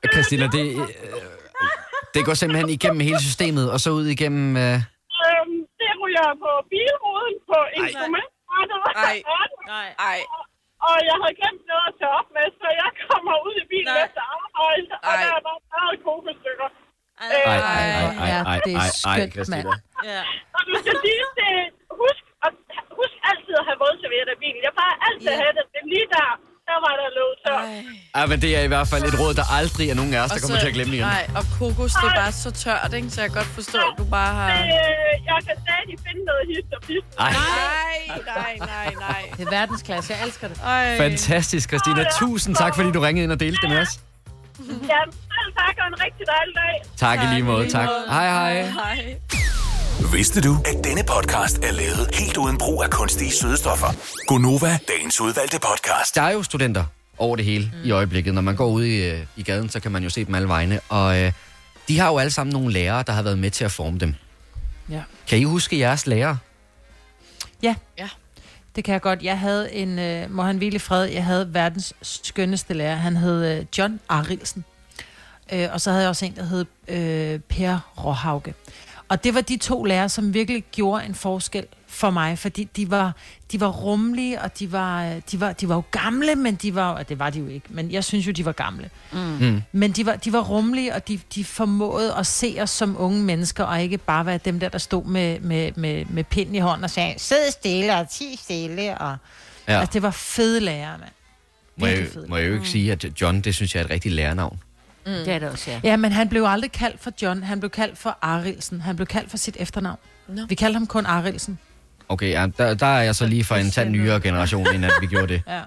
Speaker 1: Christina, det, øh, det går simpelthen igennem hele systemet, og så ud igennem... Øh,
Speaker 8: øhm, det ryger på bilruden, på instrumentbrættet.
Speaker 4: Ej.
Speaker 3: Nej.
Speaker 4: Ej,
Speaker 8: Og jeg havde glemt noget at tage op med, så jeg kommer ud i bilen
Speaker 4: Nej.
Speaker 8: efter arbejde, og
Speaker 4: Ej.
Speaker 8: der er bare meget kokosstykker.
Speaker 1: ej, ej, ej, ej,
Speaker 2: Ja,
Speaker 1: ej,
Speaker 2: det er
Speaker 1: ej, ej,
Speaker 2: skønt, mand.
Speaker 3: Ja.
Speaker 8: Og du skal sige, det, husk, at, husk altid at have vådservietter i bilen. Jeg plejer altid at have det, lige der, der var der
Speaker 1: Ja, men det er i hvert fald et råd, der aldrig er nogen af os, der kommer til at glemme igen.
Speaker 4: Nej, og kokos, det er bare så tørt, ikke? Så jeg kan godt forstå, at du bare har...
Speaker 8: Øh, jeg kan stadig finde noget hist og pist.
Speaker 1: Ej,
Speaker 4: Nej, nej, nej, nej.
Speaker 2: Det er verdensklasse, jeg elsker det.
Speaker 4: Ej.
Speaker 1: fantastisk, Christina. Tusind tak, fordi du ringede ind og delte det med os.
Speaker 8: Ja, selv tak, og en rigtig dejlig dag.
Speaker 1: Tak i lige måde. Tak. Hej, hej.
Speaker 4: Hej.
Speaker 5: Vidste du, at denne podcast er lavet helt uden brug af kunstige sødestoffer? Gonova, dagens udvalgte podcast.
Speaker 1: Der er jo studenter over det hele mm. i øjeblikket. Når man går ud i, øh, i gaden, så kan man jo se dem alle vegne. Og øh, de har jo alle sammen nogle lærere, der har været med til at forme dem.
Speaker 2: Ja.
Speaker 1: Kan I huske jeres lærere?
Speaker 2: Ja.
Speaker 4: Ja.
Speaker 2: Det kan jeg godt. Jeg havde en, øh, må han hvile fred, jeg havde verdens skønneste lærer. Han hed øh, John Arilsen. Øh, og så havde jeg også en, der hed øh, Per Råhauge. Og det var de to lærere, som virkelig gjorde en forskel for mig, fordi de var, de var rummelige, og de var, de, var, de var jo gamle, men de var, og det var de jo ikke, men jeg synes jo, de var gamle.
Speaker 1: Mm.
Speaker 2: Men de var, de var rummelige, og de, de formåede at se os som unge mennesker, og ikke bare være dem der, der stod med, med, med, med pinden i hånden og sagde, sid stille og ti stille. Og,
Speaker 1: Ja.
Speaker 2: Altså, det var fede lærere, mand.
Speaker 1: Må jeg, må jeg jo ikke sige, at John, det synes jeg er et rigtigt lærernavn.
Speaker 3: Mm. Det er det også, ja.
Speaker 2: Ja, men han blev aldrig kaldt for John, han blev kaldt for Arilsen. Han blev kaldt for sit efternavn.
Speaker 4: Nå.
Speaker 2: Vi kaldte ham kun Arilsen.
Speaker 1: Okay, ja, der, der er jeg så lige for en tand nyere generation, inden at vi gjorde det.
Speaker 2: Ja.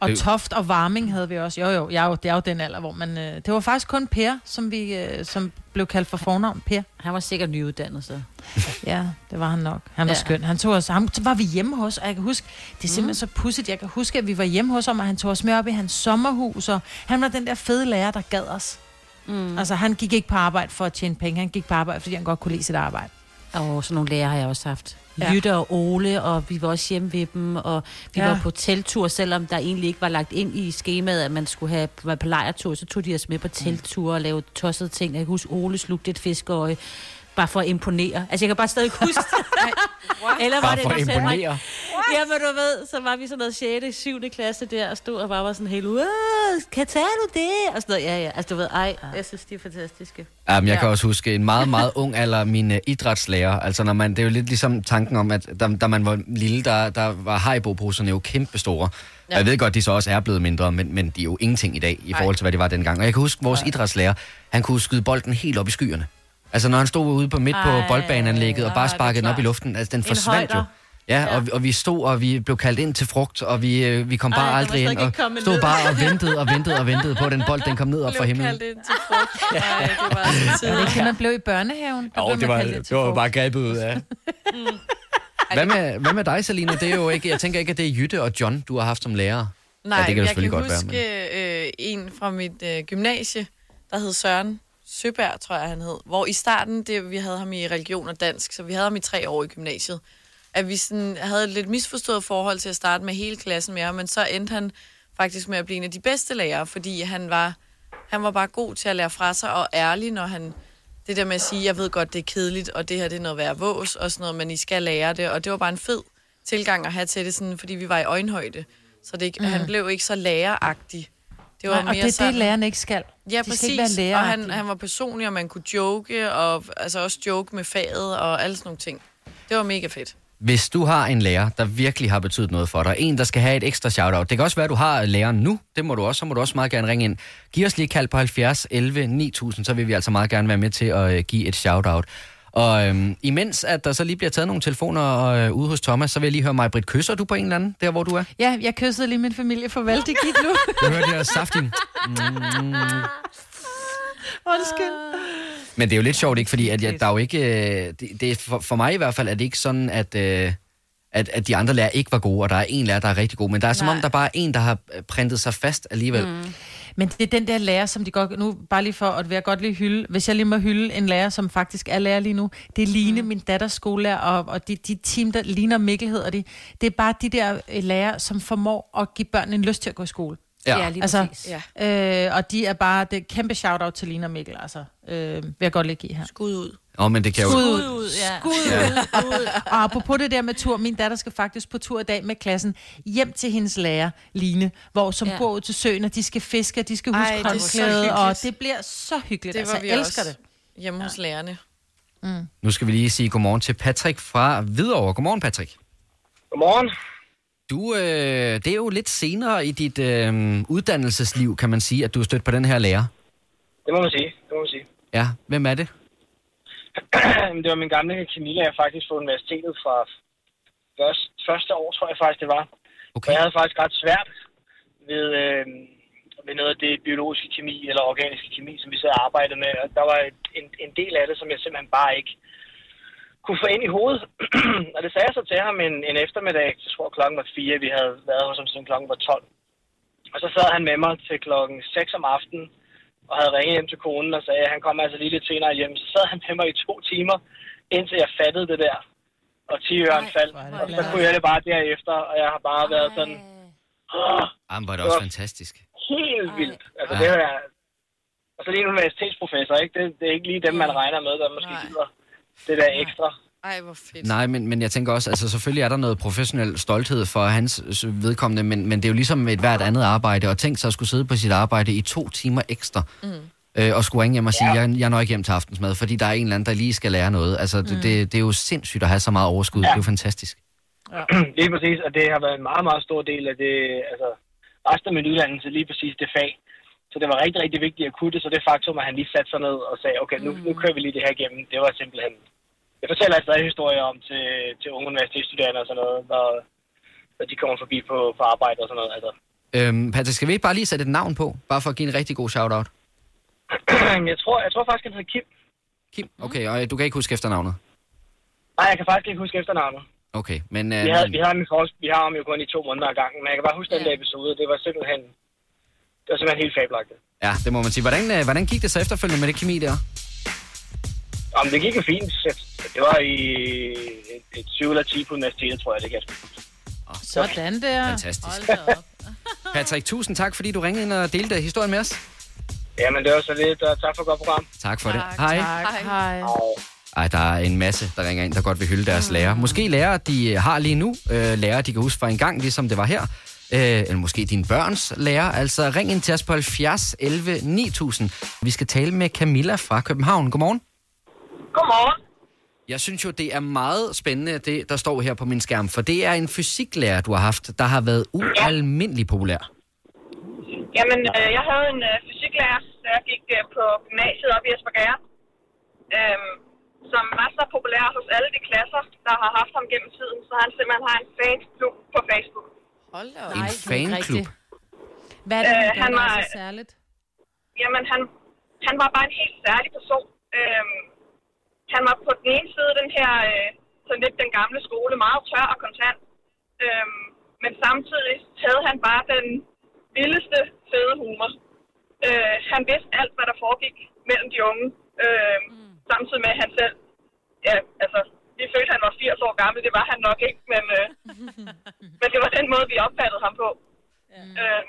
Speaker 2: Og Toft og Varming havde vi også. Jo, jo, jeg er jo, det er jo den alder, hvor man... Øh, det var faktisk kun Per, som, vi, øh, som blev kaldt for fornavn. Per.
Speaker 3: Han var sikkert nyuddannet, så.
Speaker 2: Ja, det var han nok. Han var
Speaker 3: Ja.
Speaker 2: ja. skøn. Han tog os, ham så var vi hjemme hos, og jeg kan huske, det er simpelthen mm. så pudsigt, jeg kan huske, at vi var hjemme hos ham, og han tog os med op i hans sommerhus, og han var den der fede lærer, der gad os. Mm. Altså, han gik ikke på arbejde for at tjene penge, han gik på arbejde, fordi han godt kunne lide sit arbejde.
Speaker 3: Og sådan nogle lærer har jeg også haft.
Speaker 2: Ja.
Speaker 3: Jytte og Ole, og vi var også hjemme ved dem, og vi
Speaker 2: Ja.
Speaker 3: var på teltur, selvom der egentlig ikke var lagt ind i skemaet, at man skulle have være på lejretur, så tog de os med på teltur og lavede tossede ting. Jeg kan huske, Ole slugte et fiskeøje, bare for at imponere. Altså, jeg kan bare stadig huske. Eller var
Speaker 1: Bare
Speaker 3: det
Speaker 1: for at
Speaker 3: en selv? Ja, men du ved, så var vi sådan noget 6. 7. klasse der, og stod og bare var sådan helt, "Wow, kan tage du det? Og sådan noget, ja, ja. Altså, du ved, ej, jeg synes, de er fantastiske.
Speaker 1: Jamen, jeg
Speaker 3: Ja.
Speaker 1: kan også huske en meget, meget ung alder, min uh, idrætslærer. Altså, når man, det er jo lidt ligesom tanken om, at da, da man var lille, der, der var Haribo-poserne jo kæmpe store. Ja. Jeg ved godt, de så også er blevet mindre, men, men de er jo ingenting i dag, i forhold til, hvad det var dengang. Og jeg kan huske, vores idrætslærer, han kunne skyde bolden helt op i skyerne. Altså, når han stod ude på midt på
Speaker 3: Ej,
Speaker 1: boldbaneanlægget og bare
Speaker 3: ej,
Speaker 1: sparkede den op i luften, altså, den forsvandt jo.
Speaker 3: Højder.
Speaker 1: Ja, og, vi- og vi stod, og vi blev kaldt ind til frugt, og vi, øh, vi kom bare
Speaker 3: Ej,
Speaker 1: aldrig ind, og stod
Speaker 3: ned.
Speaker 1: bare og ventede og ventede og ventede på, at den bold den kom ned op fra
Speaker 4: Blev
Speaker 1: himlen.
Speaker 4: kaldt ind til frugt. Ej, det var så
Speaker 2: det
Speaker 4: tidligt.
Speaker 2: det, man blev i børnehaven?
Speaker 1: Jo,
Speaker 2: blev
Speaker 1: det var, det
Speaker 2: til
Speaker 1: var
Speaker 2: frugt.
Speaker 1: bare grebet ud af. Hvad med, hvad med dig, Selina? Det er jo ikke, jeg tænker ikke, at det er Jytte og John, du har haft som lærer.
Speaker 4: Nej,
Speaker 1: Ja, det kan
Speaker 4: jeg kan
Speaker 1: selvfølgelig godt være,
Speaker 4: huske øh, en fra mit øh, gymnasie, der hed Søren Søberg, tror jeg han hed. Hvor i starten, det, vi havde ham i religion og dansk, så vi havde ham i tre år i gymnasiet. At vi sådan, havde et lidt misforstået forhold til at starte med hele klassen med ham, men så endte han faktisk med at blive en af de bedste lærere, fordi han var, han var bare god til at lære fra sig og ærlig, når han... Det der med at sige, jeg ved godt, det er kedeligt, og det her det er noget værd vås og sådan noget, men I skal lære det. Og det var bare en fed tilgang at have til det, sådan, fordi vi var i øjenhøjde. Så det, mm. han blev ikke så læreragtig. Det var
Speaker 2: Nej, og
Speaker 4: mere
Speaker 2: det er
Speaker 4: sådan,
Speaker 2: det, lærerne ikke skal.
Speaker 4: Ja,
Speaker 2: De skal ikke
Speaker 4: præcis.
Speaker 2: være
Speaker 4: og han, han var personlig, og man kunne joke, og altså også joke med faget og alle sådan nogle ting. Det var mega fedt.
Speaker 1: Hvis du har en lærer, der virkelig har betydet noget for dig, en, der skal have et ekstra shout-out. Det kan også være, at du har læreren nu. Det må du også. Så må du også meget gerne ringe ind. Giv os lige kald på 70 11 9000, så vil vi altså meget gerne være med til at øh, give et shout-out. Og øhm, imens at der så lige bliver taget nogle telefoner øh, ude hos Thomas, så vil jeg lige høre mig, Britt, kysser du på en eller anden, der hvor du er?
Speaker 2: Ja, jeg kyssede lige min familie farvel. Det gik nu.
Speaker 1: Jeg hørte det her saftigt. Mm,
Speaker 2: Undskyld.
Speaker 1: Men det er jo lidt sjovt, ikke? Fordi at jeg, der er jo ikke... øh, Det, det er for, for mig i hvert fald er det ikke sådan, at, øh, at, at de andre lærere ikke var gode, og der er en lærer, der er rigtig god. Men der er som
Speaker 2: Nej.
Speaker 1: om, der bare er en, der har øh, printet sig fast alligevel. Mm.
Speaker 2: Men det er den der lærer, som de godt... Nu, bare lige for, at jeg godt lige hylde... Hvis jeg lige må hylde en lærer, som faktisk er lærer lige nu, det er Line, mm. min datters skolelærer, og, og de, de team, der ligner Mikkel hedder de. Det er bare de der øh, lærere, som formår at give børnene en lyst til at gå i skole.
Speaker 1: Ja.
Speaker 3: Ja, lige
Speaker 2: Altså,
Speaker 3: præcis.
Speaker 4: Ja.
Speaker 2: Øh, og de er bare... Det er et kæmpe shout-out til Line og Mikkel, altså. Øh, vil jeg godt lige give her.
Speaker 4: Skud ud.
Speaker 1: Åh, men det kan jo...
Speaker 2: Skud
Speaker 3: Ud, ja.
Speaker 2: Skud ud. Og apropos det der med tur, min datter skal faktisk på tur i dag med klassen hjem til hendes lærer, Line, hvor som ja.
Speaker 3: Ja.
Speaker 2: går ud til søen, og de skal fiske, og de skal huske håndklæde, og det bliver så hyggeligt.
Speaker 4: Det
Speaker 2: altså,
Speaker 4: var vi
Speaker 2: jeg elsker
Speaker 4: også
Speaker 2: det.
Speaker 4: hjemme hos lærerne.
Speaker 1: Nu skal vi lige sige godmorgen til Patrick fra Hvidovre. Godmorgen, Patrick.
Speaker 9: Godmorgen.
Speaker 1: Du, øh, det er jo lidt senere i dit øh, uddannelsesliv, kan man sige, at du har stødt på den her lærer.
Speaker 9: Det må man sige. Det må man sige.
Speaker 1: Ja, hvem er det?
Speaker 9: det var min gamle kemilærer faktisk på universitetet fra først, første år, tror jeg faktisk, det var.
Speaker 1: Okay.
Speaker 9: Og jeg havde faktisk ret svært ved, øh, ved noget af det biologiske kemi eller organiske kemi, som vi så arbejdede med. Og der var en, en del af det, som jeg simpelthen bare ikke kunne få ind i hovedet. og det sagde jeg så til ham en, en eftermiddag, jeg tror klokken var fire, vi havde været hos ham siden klokken var 12. Og så sad han med mig til klokken 6 om aftenen, og havde ringet hjem til konen og sagde, at han kom altså lige lidt senere hjem. Så sad han med mig i to timer, indtil jeg fattede det der. Og 10 øren faldt.
Speaker 2: det
Speaker 9: Og så kunne jeg det bare derefter, og jeg har bare været sådan, åh,
Speaker 1: Jamen, hvor er det også fantastisk.
Speaker 9: helt vildt. Altså
Speaker 1: Ja.
Speaker 9: det er og så lige en universitetsprofessor, ikke? Det, det er ikke lige dem, man regner med, der måske gider det der ekstra.
Speaker 4: Ej, hvor fedt.
Speaker 1: Nej, men, men jeg tænker også, altså selvfølgelig er der noget professionel stolthed for hans vedkommende, men, men det er jo ligesom et hvert andet arbejde, og tænk sig at skulle sidde på sit arbejde i to timer ekstra, mm. øh, og skulle ringe hjem og sige, ja. jeg, jeg når ikke hjem til aftensmad, fordi der er en eller anden, der lige skal lære noget. Altså, det, det, det er jo sindssygt at have så meget overskud. Ja. Det er jo fantastisk.
Speaker 9: Lige præcis, og det har været en meget, meget stor del af det, altså resten af min uddannelse, lige præcis det fag. Så det var rigtig, rigtig vigtigt at kunne det, så det faktum, at han lige satte sig ned og sagde, okay, nu, nu kører vi lige det her igennem, det var simpelthen... Jeg fortæller jeg stadig historier om til, til unge universitetsstuderende og sådan noget, når, når de kommer forbi på, på arbejde og sådan noget. Altså.
Speaker 1: Øhm, Patrick, skal vi ikke bare lige sætte et navn på, bare for at give en rigtig god shout-out?
Speaker 9: jeg, tror, jeg tror faktisk, han hedder Kim.
Speaker 1: Kim, okay, og øh, du kan ikke huske efternavnet?
Speaker 9: Nej, jeg kan faktisk ikke huske efternavnet.
Speaker 1: Okay, men... Øh,
Speaker 9: Vi, havde,
Speaker 1: men-
Speaker 9: vi, havde ham i vi har ham jo kun i to måneder ad gangen, men jeg kan bare huske den der episode. Det var simpelthen, det var simpelthen helt fabelagtigt.
Speaker 1: Ja, det må man sige. Hvordan, øh, hvordan gik det så efterfølgende med det kemi der?
Speaker 9: Om det gik jo fint. Det var i et, et 7 eller 10 på universitetet, tror jeg, det kan jeg huske.
Speaker 2: Sådan der.
Speaker 1: Fantastisk. Patrick, tusind tak, fordi du ringede ind og delte historien med os.
Speaker 9: Jamen, det var så lidt, og tak for et godt program.
Speaker 1: Tak for det.
Speaker 4: Tak,
Speaker 1: Hej.
Speaker 2: Tak, hej.
Speaker 1: Ej, der er en masse, der ringer ind, der godt vil hylde deres lærer. Måske lærer, de har lige nu. Øh, lærer, de kan huske fra en gang, ligesom det var her. Øh, eller måske dine børns lærer. Altså, ring ind til os på 70 11 9000. Vi skal tale med Camilla fra København. Godmorgen.
Speaker 10: Godmorgen.
Speaker 1: Jeg synes jo, det er meget spændende, det der står her på min skærm. For det er en fysiklærer, du har haft, der har været ualmindelig populær.
Speaker 10: Jamen, øh, jeg havde en øh, fysiklærer, da jeg gik øh, på gymnasiet op i Esbjerg, øhm, som var så populær hos alle de klasser, der har haft ham gennem tiden, så han simpelthen har en fansklub på Facebook.
Speaker 4: Hold da op.
Speaker 1: En
Speaker 2: er
Speaker 1: fanklub.
Speaker 2: Hvad er det,
Speaker 10: Øh,
Speaker 2: han,
Speaker 10: han
Speaker 2: gør, der
Speaker 10: var-
Speaker 2: er så særligt?
Speaker 10: Jamen, han, han var bare en helt særlig person. Øhm, han var på den ene side den her, øh, sådan lidt den gamle skole, meget tør og kontant. Øhm, men samtidig havde han bare den vildeste fede humor. Øh, han vidste alt, hvad der foregik mellem de unge. Øh, mm. Samtidig med, at han selv, ja, altså, vi følte, at han var 80 år gammel. Det var han nok ikke, men, øh, men det var den måde, vi opfattede ham på. Øh,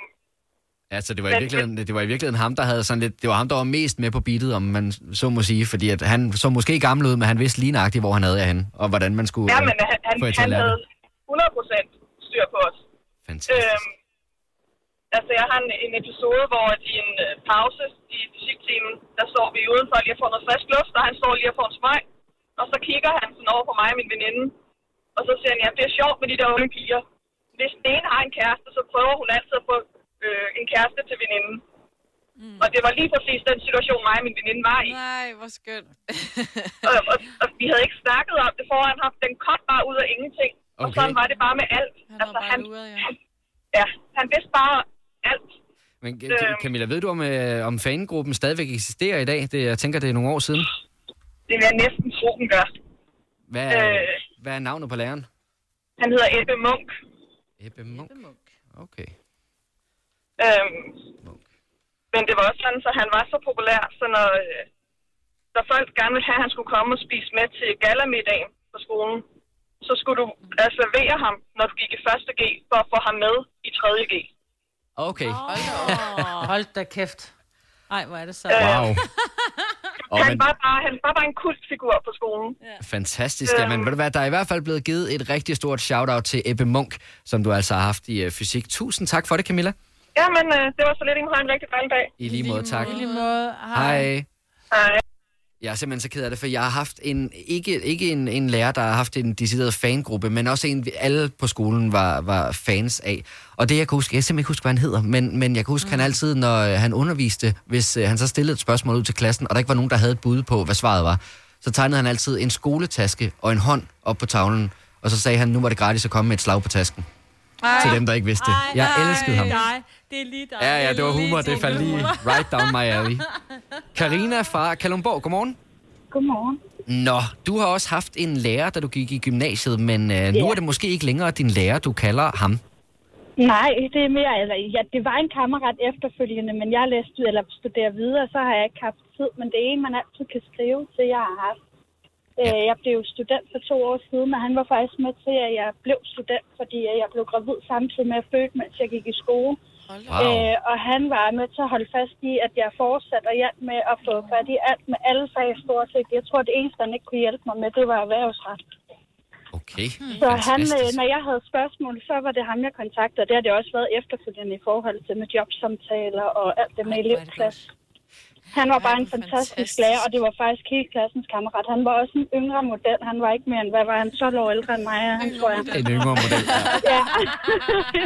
Speaker 1: Altså, det var, i virkeligheden, det var i virkeligheden ham, der havde sådan lidt... Det var ham, der var mest med på beatet, om man så må sige. Fordi at han så måske gammel ud, men han vidste lige nøjagtigt, hvor han havde af hende. Og hvordan man skulle
Speaker 10: ja, men han, han,
Speaker 1: få
Speaker 10: han
Speaker 1: at
Speaker 10: havde
Speaker 1: det.
Speaker 10: 100% styr på os.
Speaker 1: Fantastisk.
Speaker 10: Øhm, altså, jeg har en, en episode, hvor i en øh, pause i fysiktimen, der står vi udenfor lige at få noget frisk luft, og han står lige og får en smøg. Og så kigger han sådan over på mig og min veninde. Og så siger han, ja, det er sjovt med de der unge piger. Hvis den ene har en kæreste, så prøver hun altid at få øh, en kæreste til veninden. Mm. Og det var lige præcis den situation, mig og min veninde var i.
Speaker 4: Nej, hvor skønt.
Speaker 10: og, og, og, vi havde ikke snakket om det foran ham. Den kom bare ud af ingenting. Og
Speaker 1: Okay.
Speaker 10: sådan var det bare med alt.
Speaker 4: Han var bare luret, ja.
Speaker 10: han, ja, han vidste bare alt.
Speaker 1: Men Ca- Camilla, ved du, om, øh, om fangruppen stadigvæk eksisterer i dag? Det, jeg tænker, det er nogle år siden.
Speaker 11: Det vil jeg næsten tro, den gør.
Speaker 1: Hvad er,
Speaker 11: Øh.
Speaker 1: hvad er navnet på læreren?
Speaker 11: Han hedder Ebbe Munk.
Speaker 1: Ebbe Munk. Okay.
Speaker 11: Øhm, men det var også sådan, så han var så populær, så når, øh, når folk gerne ville have, at han skulle komme og spise med til galamiddagen på skolen, så skulle du reservere ham, når du gik i første G, for at få ham med i tredje G.
Speaker 1: Okay.
Speaker 2: Hold da kæft. Ej, hvor er det så.
Speaker 1: Wow. Og
Speaker 11: Han
Speaker 1: men,
Speaker 11: var, bare, han var bare en kultfigur på skolen.
Speaker 1: fantastisk. Jamen, ved du hvad, der er i hvert fald blevet givet et rigtig stort shout-out til Ebbe Munk, som du altså har haft i øh, fysik. Tusind tak for det, Camilla.
Speaker 11: Ja, men øh, det var så lidt en, en rigtig dejlig dag.
Speaker 1: I lige måde, tak.
Speaker 2: På lige måde.
Speaker 1: Hej.
Speaker 11: Hej.
Speaker 1: Jeg er simpelthen så ked af det, for jeg har haft en, ikke, ikke en, en lærer, der har haft en decideret fangruppe, men også en, alle på skolen var, var fans af. Og det, jeg kan huske, jeg kan simpelthen ikke huske, hvad han hedder, men, men jeg kan huske, mm. han altid, når øh, han underviste, hvis øh, han så stillede et spørgsmål ud til klassen, og der ikke var nogen, der havde et bud på, hvad svaret var, så tegnede han altid en skoletaske og en hånd op på tavlen, og så sagde han, nu var det gratis at komme med et slag på tasken.
Speaker 3: Ej.
Speaker 1: Til dem, der ikke vidste det. Jeg elskede ham.
Speaker 3: dig. Det er lige dig.
Speaker 1: Ja, ja, det var humor. Det faldt lige right down my alley. Karina fra Kalundborg, godmorgen.
Speaker 11: Godmorgen.
Speaker 1: Nå, du har også haft en lærer, da du gik i gymnasiet, men øh, nu
Speaker 11: Ja.
Speaker 1: er det måske ikke længere din lærer, du kalder ham.
Speaker 11: Nej, det er mere, eller ja, det var en kammerat efterfølgende, men jeg læste eller studerer videre, så har jeg ikke haft tid, men det er en, man altid kan skrive til, jeg har haft. Ja. Jeg blev student for to år siden, og han var faktisk med til, at jeg blev student, fordi jeg blev gravid samtidig med at føde, mens jeg gik i skole.
Speaker 1: Wow.
Speaker 11: Øh, og han var med til at holde fast i, at jeg fortsatte og hjalp med at få fat i alt med alle fag stort set. Jeg tror, det eneste, han ikke kunne hjælpe mig med, det var erhvervsret.
Speaker 1: Okay,
Speaker 11: Så han, øh, når jeg havde spørgsmål, så var det ham, jeg kontaktede. Det har det også været efterfølgende i forhold til med jobsamtaler og alt det med elevklasse. Han var bare en fantastisk,
Speaker 4: fantastisk.
Speaker 11: lærer, og det var faktisk hele klassens kammerat. Han var også en yngre model. Han var ikke mere end, hvad var han, 12 år ældre end mig, er han, tror jeg.
Speaker 1: En yngre model. Ja.
Speaker 11: Ja.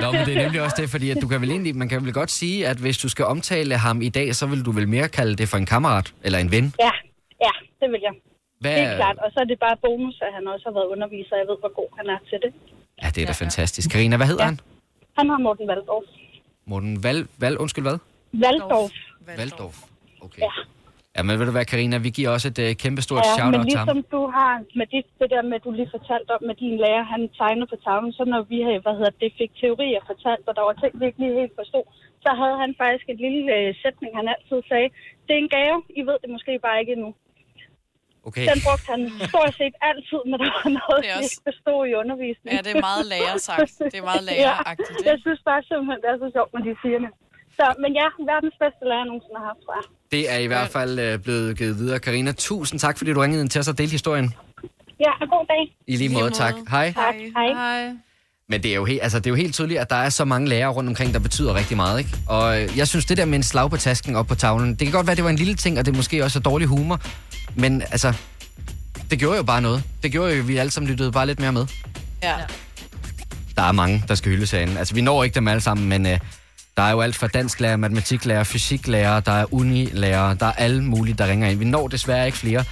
Speaker 1: Nå, men det er nemlig også det, fordi at du kan vel egentlig, man kan vel godt sige, at hvis du skal omtale ham i dag, så vil du vel mere kalde det for en kammerat eller en ven.
Speaker 11: ja, ja, det vil jeg.
Speaker 1: Hvad,
Speaker 11: Helt klart. Og så er det bare bonus, at han også har været underviser. Jeg ved, hvor god han er til det.
Speaker 1: Ja, det er da fantastisk. Karina, hvad hedder
Speaker 11: Ja.
Speaker 1: han?
Speaker 11: Han har Morten Valdorf.
Speaker 1: Morten Val, Val, undskyld hvad?
Speaker 11: Valdorf.
Speaker 1: Valdorf. Okay.
Speaker 11: Ja.
Speaker 1: Ja, men ved du hvad, Karina, vi giver også et uh, kæmpe stort
Speaker 11: Ja, men
Speaker 1: shout-out til ham.
Speaker 11: ligesom du har med det, det der med, du lige fortalte om med din lærer, han tegnede på tavlen, så når vi havde, hvad hedder det, fik teorier fortalt, og der var ting, vi ikke lige helt forstod, så havde han faktisk en lille øh, sætning, han altid sagde, det er en gave, I ved det måske bare ikke endnu.
Speaker 1: Okay.
Speaker 11: Den brugte han stort set altid, når der var noget,
Speaker 4: Det er
Speaker 11: vi
Speaker 4: også-
Speaker 11: ikke forstod i undervisningen.
Speaker 4: Ja, det er meget lærersagt. Det er meget læreragtigt,
Speaker 11: ja, jeg synes bare simpelthen, det er så sjovt, når de siger det. Så, men ja, verdens bedste lærer, jeg nogensinde har haft, tror jeg.
Speaker 1: Det er i hvert fald uh, blevet givet videre. Karina, tusind tak, fordi du ringede ind til os og delte historien.
Speaker 11: Ja, og god dag.
Speaker 1: I lige måde, tak. Hej.
Speaker 11: Tak. Hej.
Speaker 2: Hej.
Speaker 1: Men det er, jo helt, altså, det er jo helt tydeligt, at der er så mange lærere rundt omkring, der betyder rigtig meget. Ikke? Og øh, jeg synes, det der med en slag på tasken op på tavlen, det kan godt være, det var en lille ting, og det er måske også er dårlig humor. Men altså, det gjorde jo bare noget. Det gjorde jo, at vi alle sammen lyttede bare lidt mere med.
Speaker 4: Ja.
Speaker 1: Der er mange, der skal hyldes herinde. Altså, vi når ikke dem alle sammen, men øh, der er jo alt fra dansklærer, matematiklærer, fysiklærer, der er unilærer, der er alle mulige, der ringer ind. Vi når desværre ikke flere.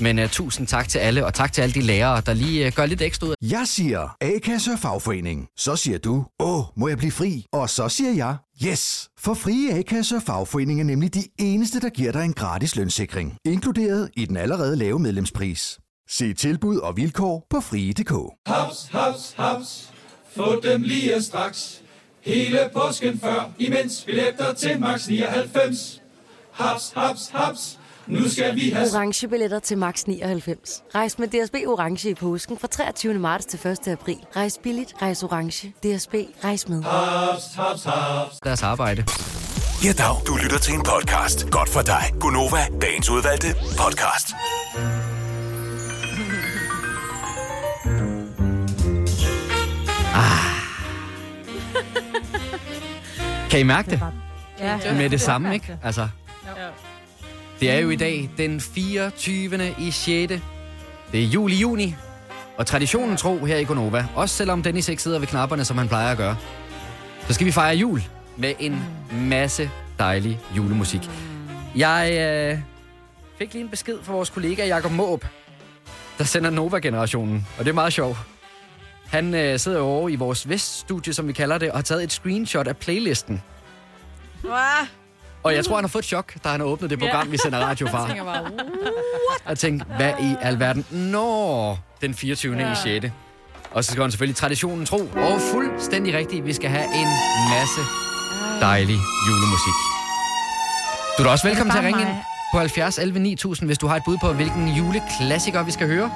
Speaker 1: Men uh, tusind tak til alle, og tak til alle de lærere, der lige uh, gør lidt ekstra ud
Speaker 12: Jeg siger A-kasse og fagforening. Så siger du, åh, må jeg blive fri? Og så siger jeg, yes! For frie A-kasse og fagforening er nemlig de eneste, der giver dig en gratis lønssikring. Inkluderet i den allerede lave medlemspris. Se tilbud og vilkår på frie.dk.
Speaker 13: Haps, haps, haps. Få dem lige straks. Hele påsken før, imens billetter til max 99. Haps, haps, haps. Nu skal vi have...
Speaker 14: orange billetter til max 99. Rejs med DSB orange i påsken fra 23. marts til 1. april. Rejs billigt, rejs orange. DSB rejs med.
Speaker 13: Haps, haps, haps.
Speaker 1: deres arbejde.
Speaker 5: Ja, dag. Du lytter til en podcast. Godt for dig. Gunova, dagens udvalgte podcast.
Speaker 1: Kan I mærke det?
Speaker 2: Ja.
Speaker 1: Med det samme, ikke? Altså,
Speaker 2: Ja.
Speaker 1: det er jo i dag den 24. i 6. Det er juli juni. Og traditionen tro her i Gonova, også selvom Dennis ikke sidder ved knapperne, som han plejer at gøre, så skal vi fejre jul med en masse dejlig julemusik. Jeg øh, fik lige en besked fra vores kollega Jakob Måb, der sender Nova-generationen, og det er meget sjovt. Han øh, sidder jo over i vores veststudie, som vi kalder det, og har taget et screenshot af playlisten. Og jeg tror, han har fået et chok, da han har åbnet det program,
Speaker 4: Ja.
Speaker 1: vi sender radio
Speaker 4: Jeg
Speaker 1: fra.
Speaker 4: tænker bare, what?
Speaker 1: Og tænkte, hvad i alverden? Nå, den 24. Ja.
Speaker 4: Ja.
Speaker 1: i 6. Og så skal han selvfølgelig traditionen tro. Og fuldstændig rigtigt, vi skal have en masse dejlig julemusik. Du er også velkommen til at ringe ind
Speaker 2: mig?
Speaker 1: på 70 11 9000, hvis du har et bud på, hvilken juleklassiker vi skal høre.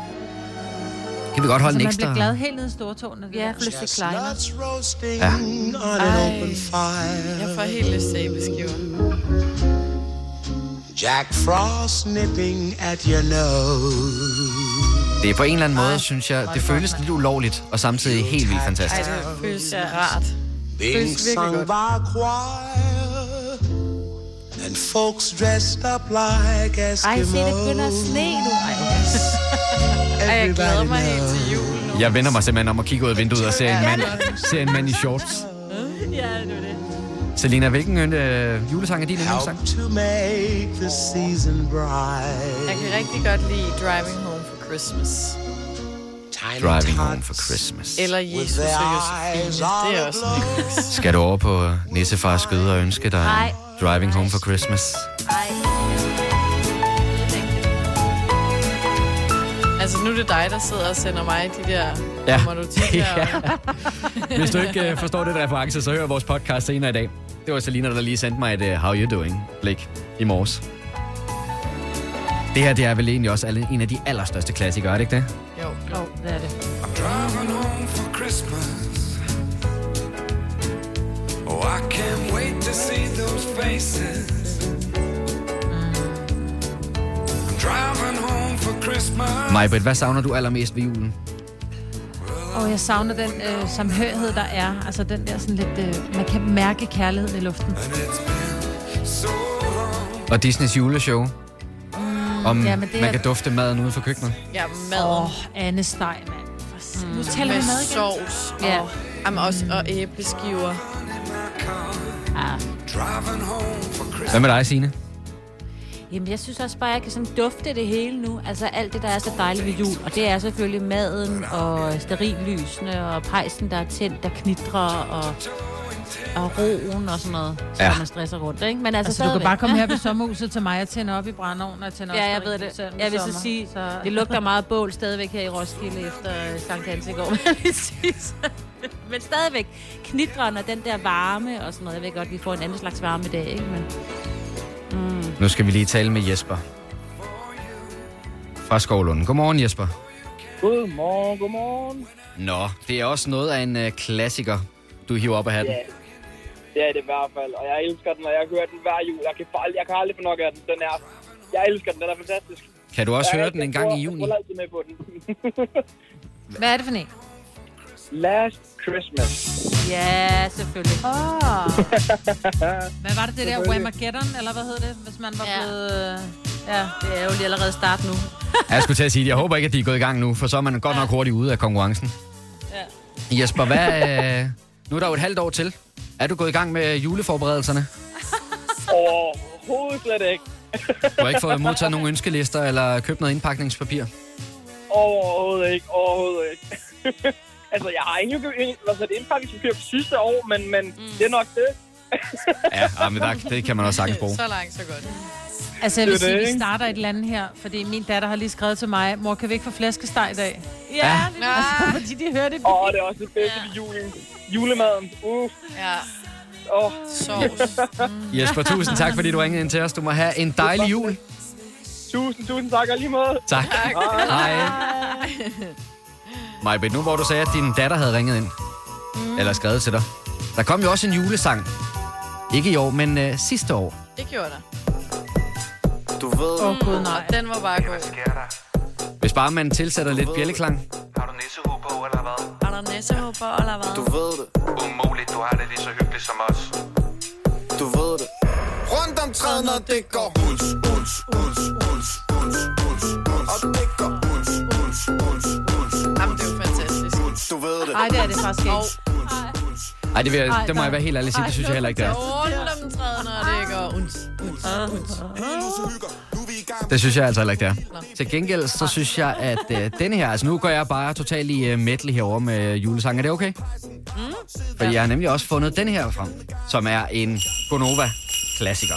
Speaker 1: Kan vi godt holde
Speaker 2: Så
Speaker 1: en
Speaker 2: man
Speaker 1: ekstra?
Speaker 2: bliver glad helt ned i stortåen.
Speaker 3: Ja, pludselig kleiner.
Speaker 1: Ja.
Speaker 4: Ej, jeg får helt lyst til æbleskiver.
Speaker 15: Jack Frost nipping at your nose.
Speaker 1: Det er på en eller anden måde, synes jeg, det føles lidt ulovligt, og samtidig helt vildt
Speaker 4: Ej,
Speaker 1: fantastisk.
Speaker 4: det føles rart.
Speaker 15: Being
Speaker 4: Føles virkelig godt.
Speaker 15: And folks dressed up like
Speaker 3: Ej,
Speaker 15: Eskimos.
Speaker 3: se, det begynder at sne nu.
Speaker 4: Ej, jeg glæder mig helt til jul nu.
Speaker 1: Jeg vender mig simpelthen om at kigge ud af vinduet og ser en mand, ser en mand i shorts.
Speaker 3: Ja, det er det.
Speaker 1: Selina, hvilken øh, julesang er din yndlingssang?
Speaker 4: Jeg kan rigtig godt lide Driving Home for Christmas.
Speaker 1: Driving Home for Christmas.
Speaker 4: Eller Jesus og Josefine. Det er også en.
Speaker 1: Skal du over på Nissefars skøde og ønske dig
Speaker 3: Nej.
Speaker 1: Driving Home for Christmas?
Speaker 4: Altså, nu er det dig, der sidder og sender mig de der...
Speaker 1: Ja. Hvis du ikke øh, forstår det reference, så hør vores podcast senere i dag. Det var Selina, der lige sendte mig et uh, How You Doing blik i morges. Det her, det er vel egentlig også en af de allerstørste klassikere, er det ikke det?
Speaker 4: Jo,
Speaker 2: jo, det er det.
Speaker 16: Driving home for Christmas. Oh, I can't wait to see those faces. I'm driving home for Christmas.
Speaker 1: Majbrit, hvad savner du allermest ved julen?
Speaker 2: Og jeg savner den øh, samhørighed, der er. Altså den der sådan lidt... Øh, man kan mærke kærligheden i luften.
Speaker 1: Og Disneys juleshow? Om
Speaker 2: ja, men det
Speaker 1: man
Speaker 2: er-
Speaker 1: kan dufte maden uden for køkkenet?
Speaker 4: Ja, maden.
Speaker 2: Åh, oh, Anne Steg, mand. Mm. Nu taler vi mad igen.
Speaker 4: sovs.
Speaker 2: Ja.
Speaker 4: Og, jamen, også, og æbleskiver.
Speaker 1: Hvad med dig, Signe?
Speaker 3: Jamen, jeg synes også bare, at jeg kan sådan dufte det hele nu. Altså alt det, der er så dejligt ved jul. Og det er selvfølgelig maden og sterillysene og pejsen, der er tændt, der knitrer og, og roen og sådan noget. Så
Speaker 2: Ja.
Speaker 3: ja. man stresser rundt, ikke? Men altså,
Speaker 2: Altså, du kan bare komme her ved sommerhuset til mig og tænde op i brændeovnen og tænde
Speaker 3: Ja,
Speaker 2: også
Speaker 3: jeg ved det. Jeg vil
Speaker 2: sommer.
Speaker 3: så sige,
Speaker 2: Så...
Speaker 3: det lugter meget bål stadigvæk her i Roskilde efter Sankt Hans i går. vil jeg sige. Men stadigvæk knitren og den der varme og sådan noget. Jeg ved godt, vi får en anden slags varme i dag, ikke? Men, mm.
Speaker 1: Nu skal vi lige tale med Jesper. Fra Skovlunden. Godmorgen, Jesper.
Speaker 17: Godmorgen, godmorgen.
Speaker 1: Nå, det er også noget af en uh, klassiker, du hiver op af hatten.
Speaker 17: Ja, det er det i hvert fald. Og jeg elsker den, og jeg hører den hver jul. Jeg kan, fa- jeg kan aldrig få nok af den. den er, jeg elsker den, den er fantastisk.
Speaker 1: Kan du også
Speaker 17: jeg,
Speaker 1: høre den en gang i
Speaker 17: Jeg
Speaker 1: juni?
Speaker 17: får altid med på den.
Speaker 2: Hvad er det for en?
Speaker 17: Last Christmas.
Speaker 3: Ja, selvfølgelig.
Speaker 2: Åh. Hvad var det, det der Whamageddon, eller hvad hed det, hvis man var ja. blevet... øh, Ja,
Speaker 3: det er jo lige allerede start nu.
Speaker 1: Ja, Jeg skulle til at sige, jeg håber ikke, at de er gået i gang nu, for så er man godt nok hurtigt ude af konkurrencen.
Speaker 3: Ja.
Speaker 1: Jesper, hvad, øh, nu er der jo et halvt år til. Er du gået i gang med juleforberedelserne?
Speaker 17: Overhovedet slet ikke.
Speaker 1: Du har ikke fået modtaget nogle ønskelister eller købt noget indpakningspapir?
Speaker 17: Overhovedet ikke. Overhovedet ikke. Altså, jeg har ikke hvad så det indpakningspapir for sidste år, men, men mm. det er nok det.
Speaker 1: Ja, ah, men der, det kan man også sagtens bruge.
Speaker 4: Så langt, så godt.
Speaker 2: Altså, jeg vil
Speaker 17: er
Speaker 2: sige, vi starter et eller andet her, fordi min datter har lige skrevet til mig, mor, kan vi ikke få flæskesteg i dag?
Speaker 3: Ja,
Speaker 1: Ja.
Speaker 3: det er
Speaker 2: Altså, fordi de hører det.
Speaker 17: Åh, det er også det bedste ved julen. Julemaden. Uh.
Speaker 4: Ja.
Speaker 17: Åh. Oh.
Speaker 4: Sovs.
Speaker 1: Jesper, tusind tak, fordi du ringede ind til os. Du må have en dejlig jul.
Speaker 17: Tusind, tusind tak, og lige måde.
Speaker 1: Tak. Hej. Majbet, nu hvor du sagde, at din datter havde ringet ind, mm. eller skrevet til dig. Der kom jo også en julesang. Ikke i år, men øh, sidste år.
Speaker 4: Det gjorde der.
Speaker 1: Du ved...
Speaker 2: Åh, oh, gud, nej.
Speaker 4: Den var bare god.
Speaker 1: Hvis bare man tilsætter lidt bjælleklang.
Speaker 4: Har der næsehår på, eller hvad?
Speaker 18: Du ved det. Umuligt, du har det lige så hyggeligt som os. Du ved det. Rundt om træet, når det går uns, uns, uns, uns, uns, uns, uns. Og det går uns, uns, uns, Du ved det.
Speaker 2: Nej, det er det faktisk ikke.
Speaker 1: Ej, det, vil, jeg-
Speaker 2: Ej,
Speaker 1: det må jeg være helt ærlig sige. Det synes jeg heller ikke, det er.
Speaker 4: Det
Speaker 1: synes jeg altså heller ikke, det er. Til gengæld, så synes jeg, at øh, denne her... Altså, nu går jeg bare totalt i øh, medley herover med julesang. Er det okay? Mm. Fordi jeg har nemlig også fundet den her frem, som er en Gonova-klassiker.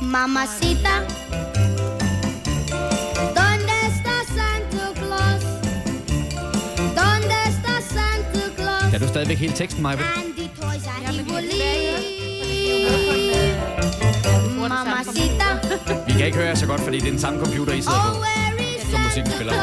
Speaker 19: Mamacita,
Speaker 1: Kan du stadigvæk hele teksten, Maja? Vi kan ikke høre jer så godt, fordi det er den samme computer, I sidder på, som musikken spiller.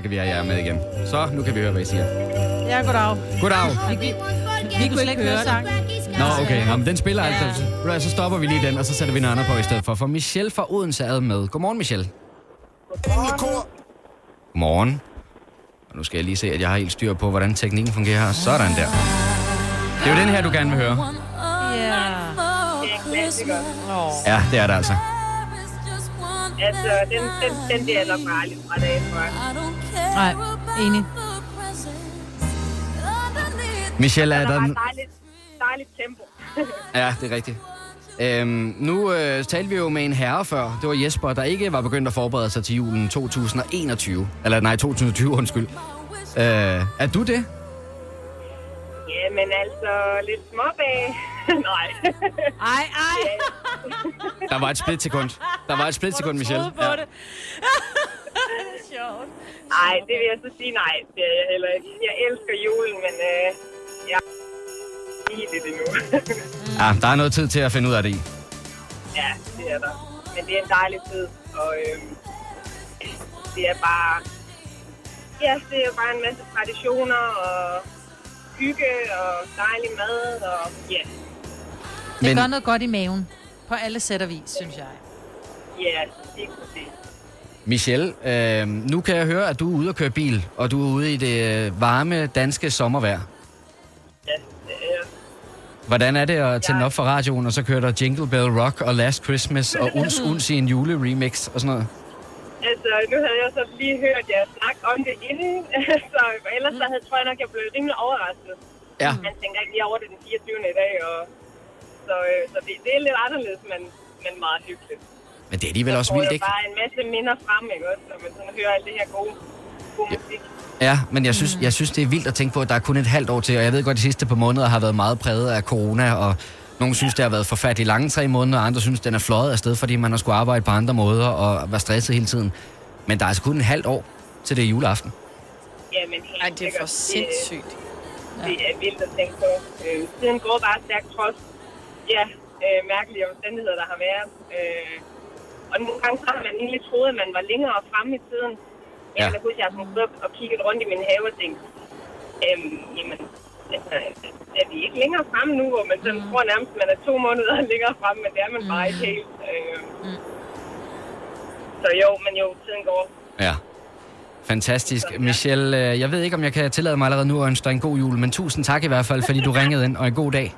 Speaker 1: Så kan vi have jer med igen. Så, nu kan vi høre, hvad I siger.
Speaker 2: Ja, goddag.
Speaker 1: Goddag.
Speaker 2: Vi, vi, vi kunne slet ikke høre sang.
Speaker 1: Nå, okay. Nå, men den spiller altså. Du hvad, Så stopper vi lige den, og så sætter vi noget andet på i stedet for. For Michelle fra Odense er med. Godmorgen, Michelle. Godmorgen. Og nu skal jeg lige se, at jeg har helt styr på, hvordan teknikken fungerer her. Sådan der. Det er jo den her, du gerne vil høre.
Speaker 2: Ja.
Speaker 1: Ja, det er det altså.
Speaker 8: Altså, den, den, den bliver jeg nok bare aldrig fra dag for.
Speaker 2: Nej, enig.
Speaker 1: Michelle, er
Speaker 8: der
Speaker 1: der...
Speaker 8: et dejligt, dejligt tempo.
Speaker 1: Ja, det er rigtigt. Øhm, nu øh, talte vi jo med en herre før. Det var Jesper, der ikke var begyndt at forberede sig til julen 2021. Eller nej, 2020, undskyld. Øh, er du det?
Speaker 8: Jamen altså, lidt småbag. Nej.
Speaker 2: Ej, ej.
Speaker 1: Der var et splitsekund. Der var et splitsekund, Michelle.
Speaker 2: på det.
Speaker 8: Sjovt. Nej, det vil jeg så sige nej. Det er jeg heller ikke. Jeg elsker julen, men øh, jeg er i det endnu.
Speaker 1: Ja, der er noget tid til at finde ud af det i.
Speaker 8: ja, det er der. Men det er en dejlig tid, og øhm, det er bare... Ja, det er bare en masse traditioner og hygge og dejlig mad og ja.
Speaker 2: Det
Speaker 1: Men-
Speaker 2: gør noget godt i maven. På alle sæt og vis, synes jeg.
Speaker 8: Ja, det er præcis.
Speaker 1: Michelle, øh, nu kan jeg høre, at du er ude og køre bil, og du er ude i det øh, varme danske sommervejr.
Speaker 8: Ja, det er
Speaker 1: Hvordan er det at tænde op for radioen, og så kører der Jingle Bell Rock og Last Christmas og Uns Uns i en juleremix og sådan noget?
Speaker 8: Altså, nu havde jeg så lige hørt jer snakke om det inden, så ellers så havde, tror jeg nok, jeg blev rimelig overrasket.
Speaker 1: Ja.
Speaker 8: Man tænker ikke lige over det den 24. i dag, og så, øh, så det, det er lidt anderledes, men, men meget hyggeligt.
Speaker 1: Men det er alligevel også
Speaker 8: Så får
Speaker 1: vildt,
Speaker 8: jeg
Speaker 1: ikke?
Speaker 8: bare en masse minder frem, ikke også, når man sådan hører alt det her gode, gode musik.
Speaker 1: Ja, men jeg synes, jeg synes, det er vildt at tænke på, at der er kun et halvt år til, og jeg ved godt, at de sidste par måneder har været meget præget af corona, og nogle synes, det har været forfærdeligt lange tre måneder, og andre synes, den er fløjet afsted, fordi man har skulle arbejde på andre måder og være stresset hele tiden. Men der er altså kun et halvt år til det er juleaften.
Speaker 8: Jamen, helt
Speaker 4: Ej, det er for sindssygt.
Speaker 8: Det, det er vildt at tænke på. Øh, tiden går bare stærkt trods, ja, øh, mærkelige omstændigheder, der har været. Øh, og nogle gange så har man egentlig troet, at man var længere fremme i tiden. Jeg
Speaker 1: Ja.
Speaker 8: kan huske, at jeg har gået og kigget rundt i min have og tænkt, øhm, jamen, altså, er vi ikke længere fremme nu, hvor man sådan tror nærmest, at man er to måneder længere fremme, men det er man bare ikke helt. Øh, Så jo, men jo, tiden går.
Speaker 1: Ja. Fantastisk. Michelle, øh, jeg ved ikke, om jeg kan tillade mig allerede nu at ønske dig en god jul, men tusind tak i hvert fald, fordi du ringede ind, og en god dag.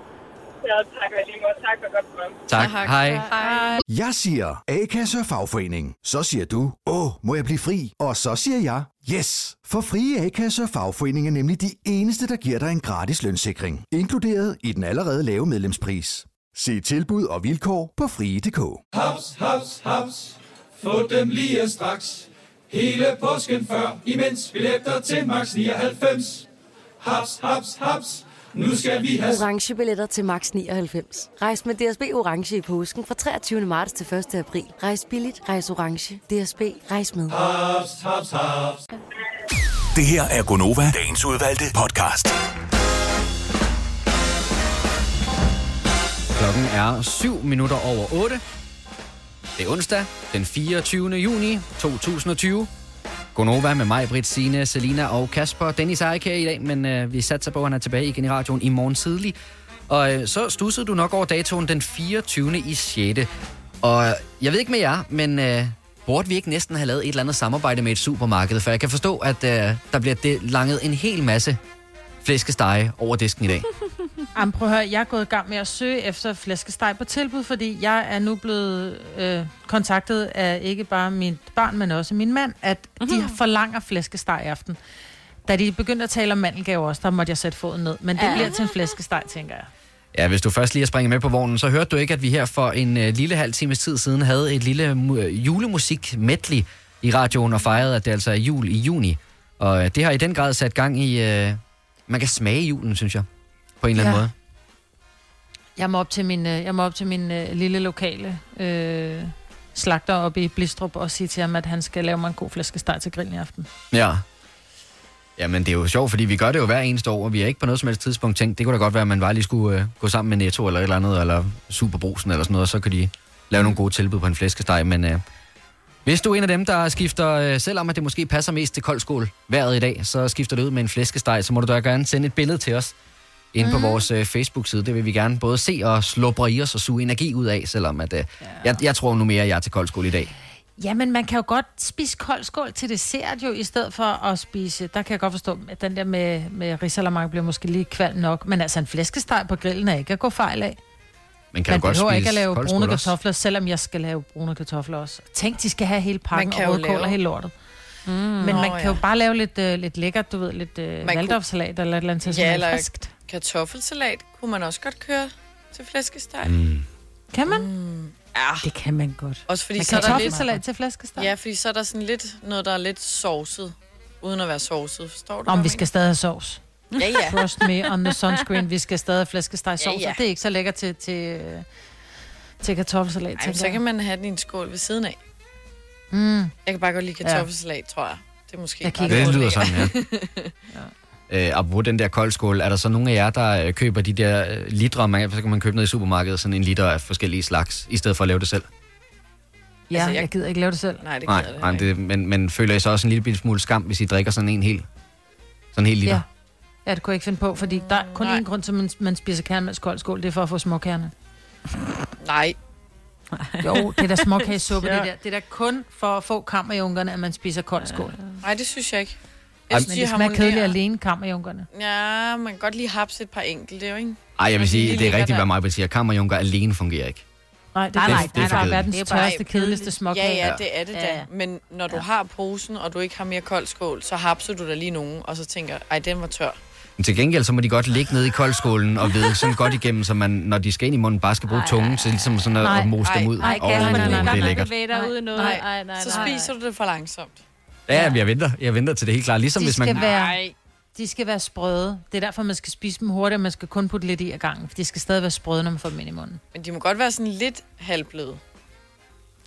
Speaker 8: Ja, tak og lige måde. Tak for godt program.
Speaker 1: Tak. Hej.
Speaker 8: Hej.
Speaker 12: Jeg siger A-kasse og fagforening. Så siger du, åh, må jeg blive fri? Og så siger jeg, yes! For frie A-kasse og fagforening er nemlig de eneste, der giver dig en gratis lønssikring. Inkluderet i den allerede lave medlemspris. Se tilbud og vilkår på frie.dk.
Speaker 16: Haps, haps, haps. Få dem lige straks. Hele påsken før, imens billetter til max 99. Haps, haps, haps. Nu skal vi have...
Speaker 14: Orange billetter til max 99. Rejs med DSB Orange i påsken fra 23. marts til 1. april. Rejs billigt, rejs orange. DSB, rejs med.
Speaker 16: Haps, haps, haps.
Speaker 5: Det her er Gonova, dagens udvalgte podcast.
Speaker 1: Klokken er 7 minutter over 8. Det er onsdag, den 24. juni 2020. Gonova med mig, Britt, Signe, Selina og Kasper. Dennis er ikke her i dag, men øh, vi satser på, at han er tilbage igen i radioen i morgen tidlig. Og øh, så stussede du nok over datoen den 24. i 6. Og øh, jeg ved ikke med jer, men øh, burde vi ikke næsten have lavet et eller andet samarbejde med et supermarked? For jeg kan forstå, at øh, der bliver det langet en hel masse flæskestege over disken i dag.
Speaker 2: Jamen, prøv at høre, jeg er gået i gang med at søge efter flæskesteg på tilbud, fordi jeg er nu blevet øh, kontaktet af ikke bare mit barn, men også min mand, at de forlanger flæskesteg i aften. Da de begyndte at tale om mandelgave også, der måtte jeg sætte foden ned. Men det
Speaker 3: Ja.
Speaker 2: bliver til en flæskesteg, tænker jeg.
Speaker 1: Ja, hvis du først lige er springet med på vognen, så hørte du ikke, at vi her for en øh, lille halv times tid siden havde et lille mu- øh, julemusik medley i radioen og fejrede, at det altså er jul i juni. Og øh, det har i den grad sat gang i... Øh, man kan smage julen, synes jeg, på en eller anden
Speaker 2: Ja.
Speaker 1: måde.
Speaker 2: Jeg må op til min, øh, jeg må op til min øh, lille lokale øh, slagter oppe i Blistrup og sige til ham, at han skal lave mig en god flæskesteg til grillen i aften.
Speaker 1: Ja. Jamen, det er jo sjovt, fordi vi gør det jo hver eneste år, og vi har ikke på noget som helst tidspunkt tænkt, det kunne da godt være, at man bare lige skulle øh, gå sammen med Netto eller et eller andet, eller Superbrusen eller sådan noget, og så kan de lave nogle gode tilbud på en flæskesteg. Men øh, hvis du er en af dem, der skifter, øh, selvom at det måske passer mest til koldskål vejret i dag, så skifter det ud med en flæskesteg, så må du da gerne sende et billede til os inde på
Speaker 2: Mhm.
Speaker 1: vores øh, Facebook-side. Det vil vi gerne både se og slubre i os og suge energi ud af, selvom at, øh, jeg, jeg tror nu mere, at jeg er til koldskål i dag.
Speaker 2: Ja, men man kan jo godt spise kold skål til dessert jo, i stedet for at spise... Der kan jeg godt forstå, at den der med, med risalamande bliver måske lige kvalm nok. Men altså, en flæskesteg på grillen er ikke at gå fejl af.
Speaker 1: Man kan
Speaker 2: man
Speaker 1: jo godt
Speaker 2: behøver
Speaker 1: spise
Speaker 2: ikke at lave brune
Speaker 1: også.
Speaker 2: kartofler, selvom jeg skal lave brune kartofler også. Tænk, de skal have hele pakken
Speaker 4: Man
Speaker 2: og
Speaker 4: jo
Speaker 2: rødkål
Speaker 4: lave-
Speaker 2: og hele lortet. Mm. Men
Speaker 4: Nå,
Speaker 2: man kan jo
Speaker 4: ja.
Speaker 2: bare lave lidt, uh, lidt lækkert, du ved, lidt uh,
Speaker 4: kunne-
Speaker 2: valdorfsalat eller et eller andet til
Speaker 4: Ja, eller
Speaker 2: friskt.
Speaker 4: kartoffelsalat kunne man også godt køre til flæskesteg.
Speaker 1: Mm.
Speaker 2: Kan man?
Speaker 4: Mm. Ja.
Speaker 2: Det kan man godt.
Speaker 4: Også fordi
Speaker 2: Men
Speaker 4: så er der lidt...
Speaker 2: kartoffelsalat til flæskesteg?
Speaker 4: Ja, fordi så er der sådan lidt noget, der er lidt sovset, uden at være sovset. Forstår du?
Speaker 2: Om vi skal stadig have sovs.
Speaker 4: Ja, ja.
Speaker 2: Trust me on the sunscreen. Vi skal stadig have flæskesteg sovs,
Speaker 4: Ja, ja.
Speaker 2: og det er ikke så lækkert til, til, øh, til kartoffelsalat.
Speaker 4: Ej, så kan man have den i en skål ved siden af.
Speaker 2: Mm.
Speaker 4: Jeg kan bare godt lide kartoffelsalat, tror jeg. Det er måske
Speaker 2: Jeg
Speaker 4: bare
Speaker 1: Det lyder sådan, ja. Øh, apropos den der koldskål, er der så nogle af jer, der øh, køber de der øh, liter, man, så kan man købe ned i supermarkedet, sådan en liter af forskellige slags, i stedet for at lave det selv?
Speaker 2: Ja, altså, jeg, jeg gider ikke lave det selv.
Speaker 4: Nej, det
Speaker 1: Nej, nej det, men, men føler I så også en lille smule skam, hvis I drikker sådan en hel, sådan en hel liter?
Speaker 2: Ja. Ja, det kunne jeg ikke finde på, fordi der er kun én grund til, at man, man spiser kernmælk kold skål, det er for at få småkerne.
Speaker 4: Nej.
Speaker 2: Jo, det er da småkagesuppe,
Speaker 4: Ja.
Speaker 2: det der. Det er da kun for at få kammerjunkerne, at man spiser kold skål.
Speaker 4: Nej, det synes jeg ikke.
Speaker 2: Jeg
Speaker 4: synes,
Speaker 2: men
Speaker 4: de
Speaker 2: det smager
Speaker 4: harmonerer.
Speaker 2: kedeligt alene, kammerjunkerne.
Speaker 4: Ja, man kan godt lige hapse et par enkelte, jo, ikke?
Speaker 1: Ej, jeg vil
Speaker 4: Og
Speaker 1: sige, det er rigtigt, hvad mig siger. Kammerjunker alene fungerer ikke.
Speaker 2: Nej, det,
Speaker 1: Nej,
Speaker 2: er,
Speaker 1: nej,
Speaker 2: nej,
Speaker 1: det er
Speaker 2: det
Speaker 1: for
Speaker 2: er
Speaker 1: kedeligt.
Speaker 2: verdens
Speaker 4: Det er bare
Speaker 2: tørste, kedeligste småkage.
Speaker 4: Ja, ja, det er det
Speaker 2: Ja,
Speaker 4: da.
Speaker 2: ja.
Speaker 4: Men når du har posen, og du ikke har mere kold skål, så hapser du der lige nogen, og så tænker, ej, den var tør.
Speaker 1: Men til gengæld, så må de godt ligge nede i koldskålen og vide sådan godt igennem, så man, når de skal ind i munden, bare skal bruge tungen til ligesom sådan at, at mose dem ud.
Speaker 3: Nej,
Speaker 1: Åh,
Speaker 3: kan man
Speaker 1: det er lækkert.
Speaker 4: Nej,
Speaker 3: Ej, nej,
Speaker 4: så
Speaker 3: nej.
Speaker 4: spiser du det for langsomt.
Speaker 1: Ja, jeg venter. Jeg venter til det er helt klart. Ligesom
Speaker 2: de
Speaker 1: hvis man...
Speaker 2: skal være, de skal være sprøde. Det er derfor, man skal spise dem hurtigt, og man skal kun putte lidt i ad gangen. For de skal stadig være sprøde, når man får dem ind i munden.
Speaker 4: Men de må godt være sådan lidt halvbløde.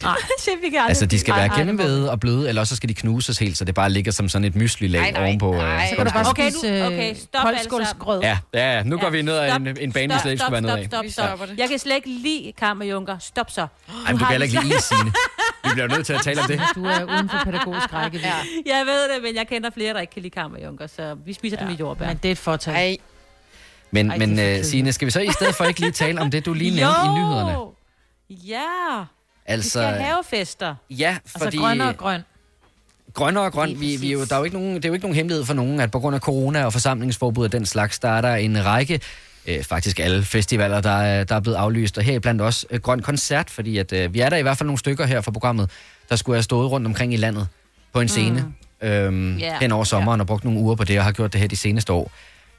Speaker 2: Nej,
Speaker 3: vi kan
Speaker 1: Altså, de skal
Speaker 2: Ej,
Speaker 1: være gennemvede og bløde, eller også så skal de knuses helt, så det bare ligger som sådan et mysli-lag
Speaker 3: Nej, nej,
Speaker 1: ovenpå. øh,
Speaker 3: nej.
Speaker 2: Så kan du bare
Speaker 3: Okay,
Speaker 2: spise øh,
Speaker 3: okay, stop
Speaker 2: koldskålsgrød.
Speaker 1: Ja, ja, ja, nu går vi ned ad en, en bane, vi slet ikke skulle være ned af.
Speaker 3: Stop, stop, stop. Jeg kan slet ikke lide kammerjunker. Stop så.
Speaker 1: Ej, men du kan heller ikke lide Signe. Vi bliver nødt til at tale om det.
Speaker 2: Du er uden for pædagogisk rækkevidde. Ja.
Speaker 3: Jeg ved det, men jeg kender flere, der ikke kan lide kammerjunker, så vi spiser dem i jordbær.
Speaker 2: Men det er et fortal.
Speaker 4: Ej.
Speaker 1: Men,
Speaker 3: Ej,
Speaker 1: men uh. Signe, skal vi så i stedet for ikke lige tale om det, du lige nævnte i nyhederne?
Speaker 3: Ja.
Speaker 1: Altså,
Speaker 3: Vi skal have havefester.
Speaker 1: Ja,
Speaker 2: Altså
Speaker 1: fordi...
Speaker 2: grønne og grøn.
Speaker 1: grønne og grøn, vi, vi jo, der er jo ikke nogen, det er jo ikke nogen hemmelighed for nogen, at på grund af corona og forsamlingsforbud og den slags, der er der en række, øh, faktisk alle festivaler, der er, der er blevet aflyst, og heriblandt også øh, Grøn Koncert, fordi at, øh, vi er der i hvert fald nogle stykker her fra programmet, der skulle have stået rundt omkring i landet på en scene mm. øhm, yeah. hen over sommeren og brugt nogle uger på det, og har gjort det her de seneste år.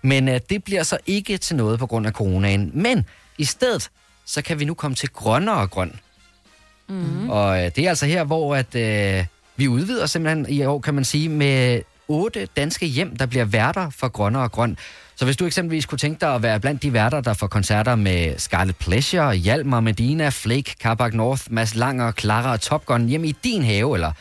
Speaker 1: Men øh, det bliver så ikke til noget på grund af coronaen, men i stedet, så kan vi nu komme til grønnere og grøn.
Speaker 3: Mm.
Speaker 1: Og øh, det er altså her, hvor at, øh, vi udvider simpelthen i år, kan man sige, med otte danske hjem, der bliver værter for Grønner og Grøn. Så hvis du eksempelvis kunne tænke dig at være blandt de værter, der får koncerter med Scarlet Pleasure, Hjalmar Medina, Flake, Carbac North, Mads Langer, Clara og Top Gun hjemme i din have, eller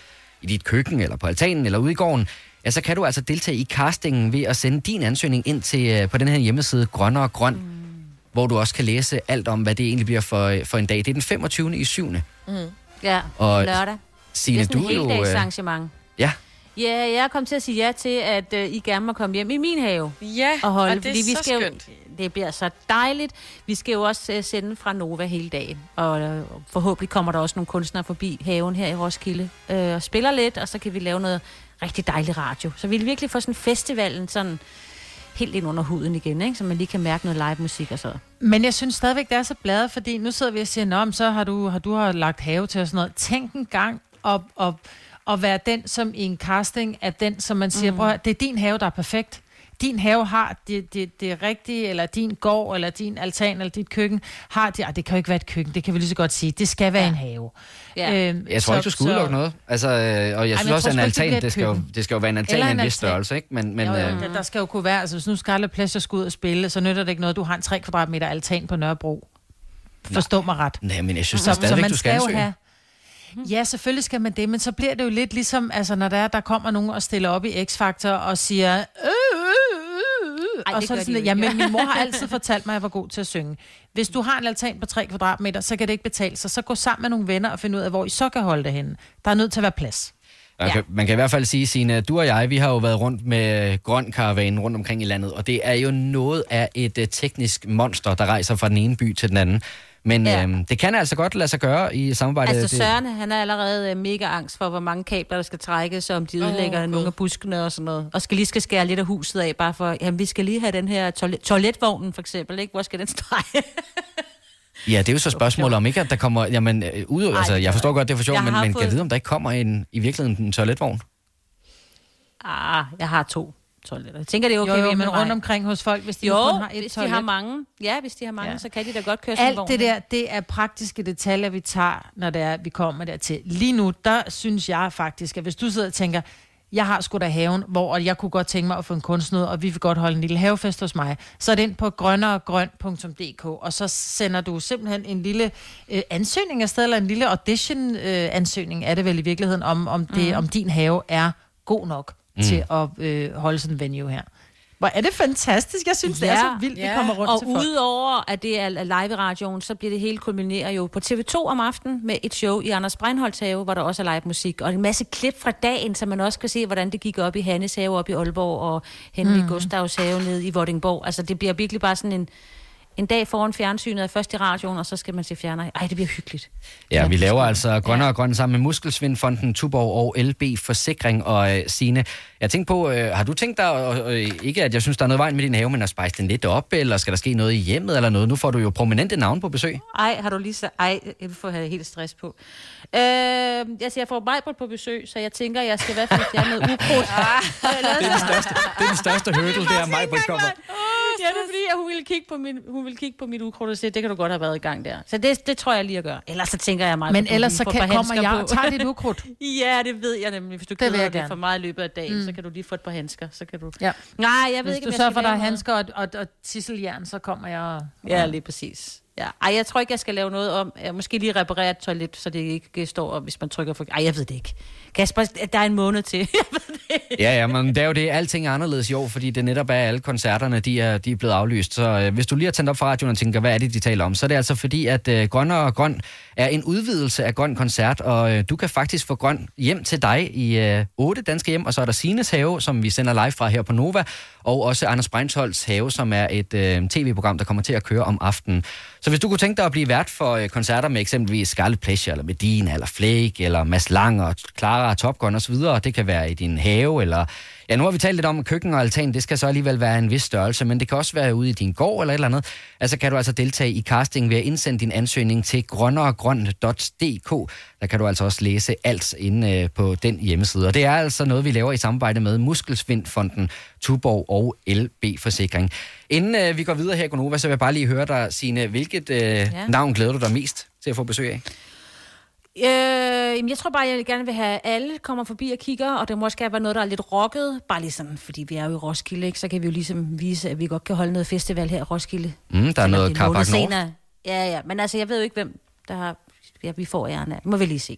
Speaker 1: i dit køkken, eller på altanen, eller ude i gården, ja, så kan du altså deltage i castingen ved at sende din ansøgning ind til øh, på den her hjemmeside Grønner og Grøn, mm. Hvor du også kan læse alt om, hvad det egentlig bliver for, øh, for en dag. Det er den 25. i 7.
Speaker 3: Mm. Ja,
Speaker 1: Og
Speaker 3: lørdag.
Speaker 1: Signe,
Speaker 3: det er sådan
Speaker 1: du
Speaker 3: et
Speaker 1: øh,
Speaker 3: arrangement.
Speaker 1: Ja,
Speaker 3: Ja, jeg kom til at sige ja til, at uh, I gerne må komme hjem i min have.
Speaker 4: Ja,
Speaker 3: og, holde,
Speaker 4: og det er
Speaker 3: fordi vi
Speaker 4: så
Speaker 3: skal
Speaker 4: skønt.
Speaker 3: Jo, det bliver så dejligt. Vi skal jo også uh, sende fra Nova hele dagen. Og uh, forhåbentlig kommer der også nogle kunstnere forbi haven her i Roskilde uh, og spiller lidt, og så kan vi lave noget rigtig dejlig radio. Så vi vil virkelig få sådan festivalen sådan helt ind under huden igen, ikke? så man lige kan mærke noget live musik og så.
Speaker 2: Men jeg synes stadigvæk, det er så bladet, fordi nu sidder vi og siger, Nå, så har du, har du har lagt have til og sådan noget. Tænk en gang at, at, at være den, som i en casting er den, som man siger, mm. prøv det er din have, der er perfekt. Din have har det, det, det rigtige, eller din gård, eller din altan, eller dit køkken, har det, ah, det kan jo ikke være et køkken, det kan vi lige så godt sige, det skal være ja. en have.
Speaker 3: Ja.
Speaker 2: Øhm,
Speaker 1: Jeg tror ikke, du skal udelukke noget. Altså, øh, og jeg
Speaker 2: Ej,
Speaker 1: synes
Speaker 2: jeg
Speaker 1: også, at en
Speaker 2: det
Speaker 1: altan,
Speaker 2: et
Speaker 1: det skal, jo, det skal jo være en altan af
Speaker 2: en
Speaker 1: en vis størrelse, ikke? Men, men
Speaker 2: jo, jo,
Speaker 1: øh,
Speaker 2: der, der skal jo kunne være, altså hvis nu Scarlet Pleasure skal ud og spille, så nytter det ikke noget, du har en 3 kvadratmeter altan på Nørrebro. Forstå mig ret.
Speaker 1: nej, men jeg synes
Speaker 2: Så-
Speaker 1: stadigvæk,
Speaker 2: så man
Speaker 1: du skal
Speaker 2: jo
Speaker 1: ansøge.
Speaker 2: have- Ja, selvfølgelig skal man det, men så bliver det jo lidt ligesom, altså når der, er, der kommer nogen og stiller op i X-Factor og siger, øh, øh,
Speaker 3: Ej,
Speaker 2: og
Speaker 3: det
Speaker 2: så er
Speaker 3: gør
Speaker 2: det
Speaker 3: de
Speaker 2: sådan,
Speaker 3: jo
Speaker 2: ja, men min mor har altid fortalt mig, at jeg var god til at synge. Hvis du har en altan på 3 kvadratmeter, så kan det ikke betale sig. Så gå sammen med nogle venner og finde ud af, hvor I så kan holde det henne. Der er nødt til at være plads.
Speaker 1: Man kan, man kan i hvert fald sige, Signe, du og jeg, vi har jo været rundt med grøn karavanen rundt omkring i landet, og det er jo noget af et uh, teknisk monster, der rejser fra den ene by til den anden. Men
Speaker 3: Ja.
Speaker 1: øhm, det kan altså godt lade sig gøre i samarbejde.
Speaker 3: Altså Søren, han er allerede øh, mega angst for, hvor mange kabler, der skal trækkes, og om de ødelægger oh, nogle af buskene og sådan noget. Og skal lige skal skære lidt af huset af, bare for, jamen vi skal lige have den her toilet, toiletvognen for eksempel, ikke? Hvor skal den strege?
Speaker 1: Ja, det er jo så spørgsmålet om ikke, at der kommer... Jamen, øh, ud,
Speaker 3: Ej,
Speaker 1: altså, jeg forstår godt, det er for sjovt, men, men kan
Speaker 3: fået-
Speaker 1: jeg vide, om der ikke kommer en, i virkeligheden en toiletvogn?
Speaker 3: ah, jeg har to toiletter. Jeg tænker, det er okay,
Speaker 2: Jo, jo, men rundt omkring hos folk, hvis de
Speaker 3: Jo,
Speaker 2: kun har et
Speaker 3: hvis de
Speaker 2: toilet.
Speaker 3: har mange. Ja, hvis de har mange,
Speaker 2: Ja.
Speaker 3: så kan de da godt køre
Speaker 2: Alt det der, det er praktiske detaljer, vi tager, når det er, vi kommer dertil. Lige nu, der synes jeg faktisk, at hvis du sidder og tænker, jeg har sgu da haven, hvor jeg kunne godt tænke mig at få en kunstner, og vi vil godt holde en lille havefest hos mig, så er det ind på grønneregrøn.dk, og så sender du simpelthen en lille øh, ansøgning afsted, eller en lille audition-ansøgning, er det vel i virkeligheden, om, om, det,
Speaker 3: Mhm.
Speaker 2: om din have er god nok
Speaker 3: Mm.
Speaker 2: til at øh, holde sådan en venue her. Hvor er det fantastisk. Jeg synes, ja. det er så vildt, vi kommer rundt
Speaker 3: og
Speaker 2: til folk.
Speaker 3: udover at det er live i radioen, så bliver det hele kulminerer jo på TV2 om aftenen med et show i Anders Breinholds have, hvor der også er live musik. Og en masse klip fra dagen, så man også kan se, hvordan det gik op i Hannes have op i Aalborg, og Henrik
Speaker 2: mm.
Speaker 3: Gustavs have nede i Vordingborg. Altså det bliver virkelig bare sådan en, en dag foran fjernsynet, er først i radioen, og så skal man se fjerner. Ej, det bliver hyggeligt.
Speaker 1: Ja, vi laver altså Grønne og Grønne sammen med Muskelsvindfonden, Tuborg og LB Forsikring og øh, Sine. Jeg tænkte på, øh, har du tænkt dig, øh, ikke at jeg synes, der er noget vejen med din have, men at spejse den lidt op, eller skal der ske noget i hjemmet eller noget? Nu får du jo prominente navn på besøg.
Speaker 3: Ej, har du lige så... Ej, jeg får have helt stress på. Øh, altså, jeg får mig på besøg, så jeg tænker, jeg skal i hvert fald fjerne noget ukrudt.
Speaker 1: Det er den største, det er den største hurdle, det er mig, kommer.
Speaker 3: Ja, det er fordi, at hun ville kigge på, min, hun ville kigge på mit ukrudt og sige, det kan du godt have været i gang der. Så det, det tror jeg lige at gøre. Ellers så tænker jeg mig...
Speaker 2: Men ellers så kan, kommer jeg og tager dit
Speaker 3: ud.
Speaker 2: ukrudt.
Speaker 3: ja, det ved jeg nemlig. Hvis du
Speaker 2: Det
Speaker 3: keder det for meget i løbet af dagen,
Speaker 2: Mm.
Speaker 3: så kan du lige få et par handsker. Så kan du...
Speaker 2: Ja.
Speaker 3: Nej, jeg ved
Speaker 2: Hvis
Speaker 3: ikke,
Speaker 2: du
Speaker 3: om jeg
Speaker 2: sørger for, der er handsker og, og, og tisseljern, så kommer jeg og...
Speaker 3: Ja, lige præcis. Ja. Ej, jeg tror ikke, jeg skal lave noget om. Jeg måske lige reparere et toilet, så det ikke står, op, hvis man trykker for... Ej, jeg ved det ikke. Kasper, der er en måned til.
Speaker 1: Ja, ja, men det er jo det. Alting er anderledes i år, fordi det netop er alle koncerterne, de er, de er blevet aflyst. Så øh, hvis du lige har tændt op for radioen og tænker, hvad er det, de taler om, så er det altså fordi, at øh, Grøn og Grøn er en udvidelse af Grøn Koncert, og øh, du kan faktisk få Grøn hjem til dig i øh, otte danske hjem, og så er der Sines Have, som vi sender live fra her på Nova, og også Anders Breinholds Have, som er et øh, tv-program, der kommer til at køre om aftenen. Så hvis du kunne tænke dig at blive vært for øh, koncerter med eksempelvis Scarlet Pleasure, eller Medina, eller Flake, eller Mads Lang og Clara og Top Gun osv., det kan være i din have, eller... Ja, nu har vi talt lidt om at køkken og altan, det skal så alligevel være en vis størrelse, men det kan også være ude i din gård eller et eller andet. Altså kan du altså deltage i casting ved at indsende din ansøgning til grønneregrøn.dk. Der kan du altså også læse alt inde øh, på den hjemmeside. Og det er altså noget, vi laver i samarbejde med Muskelsvindfonden, Tuborg og LB Forsikring. Inden øh, vi går videre her i Gonova, så vil jeg bare lige høre dig, Signe, hvilket øh, ja. navn glæder du dig mest til at få besøg af?
Speaker 3: Øh, jeg tror bare, jeg gerne vil have, at alle kommer forbi og kigger, og det må også gerne være noget, der er lidt rocket. Bare ligesom, fordi vi er jo i Roskilde, ikke? så kan vi jo ligesom vise, at vi godt kan holde noget festival her i Roskilde.
Speaker 1: Mm, der er noget Nord.
Speaker 3: senere. Ja, ja, men altså, jeg ved jo ikke, hvem der har... Ja, vi får æren af. Må vi lige se.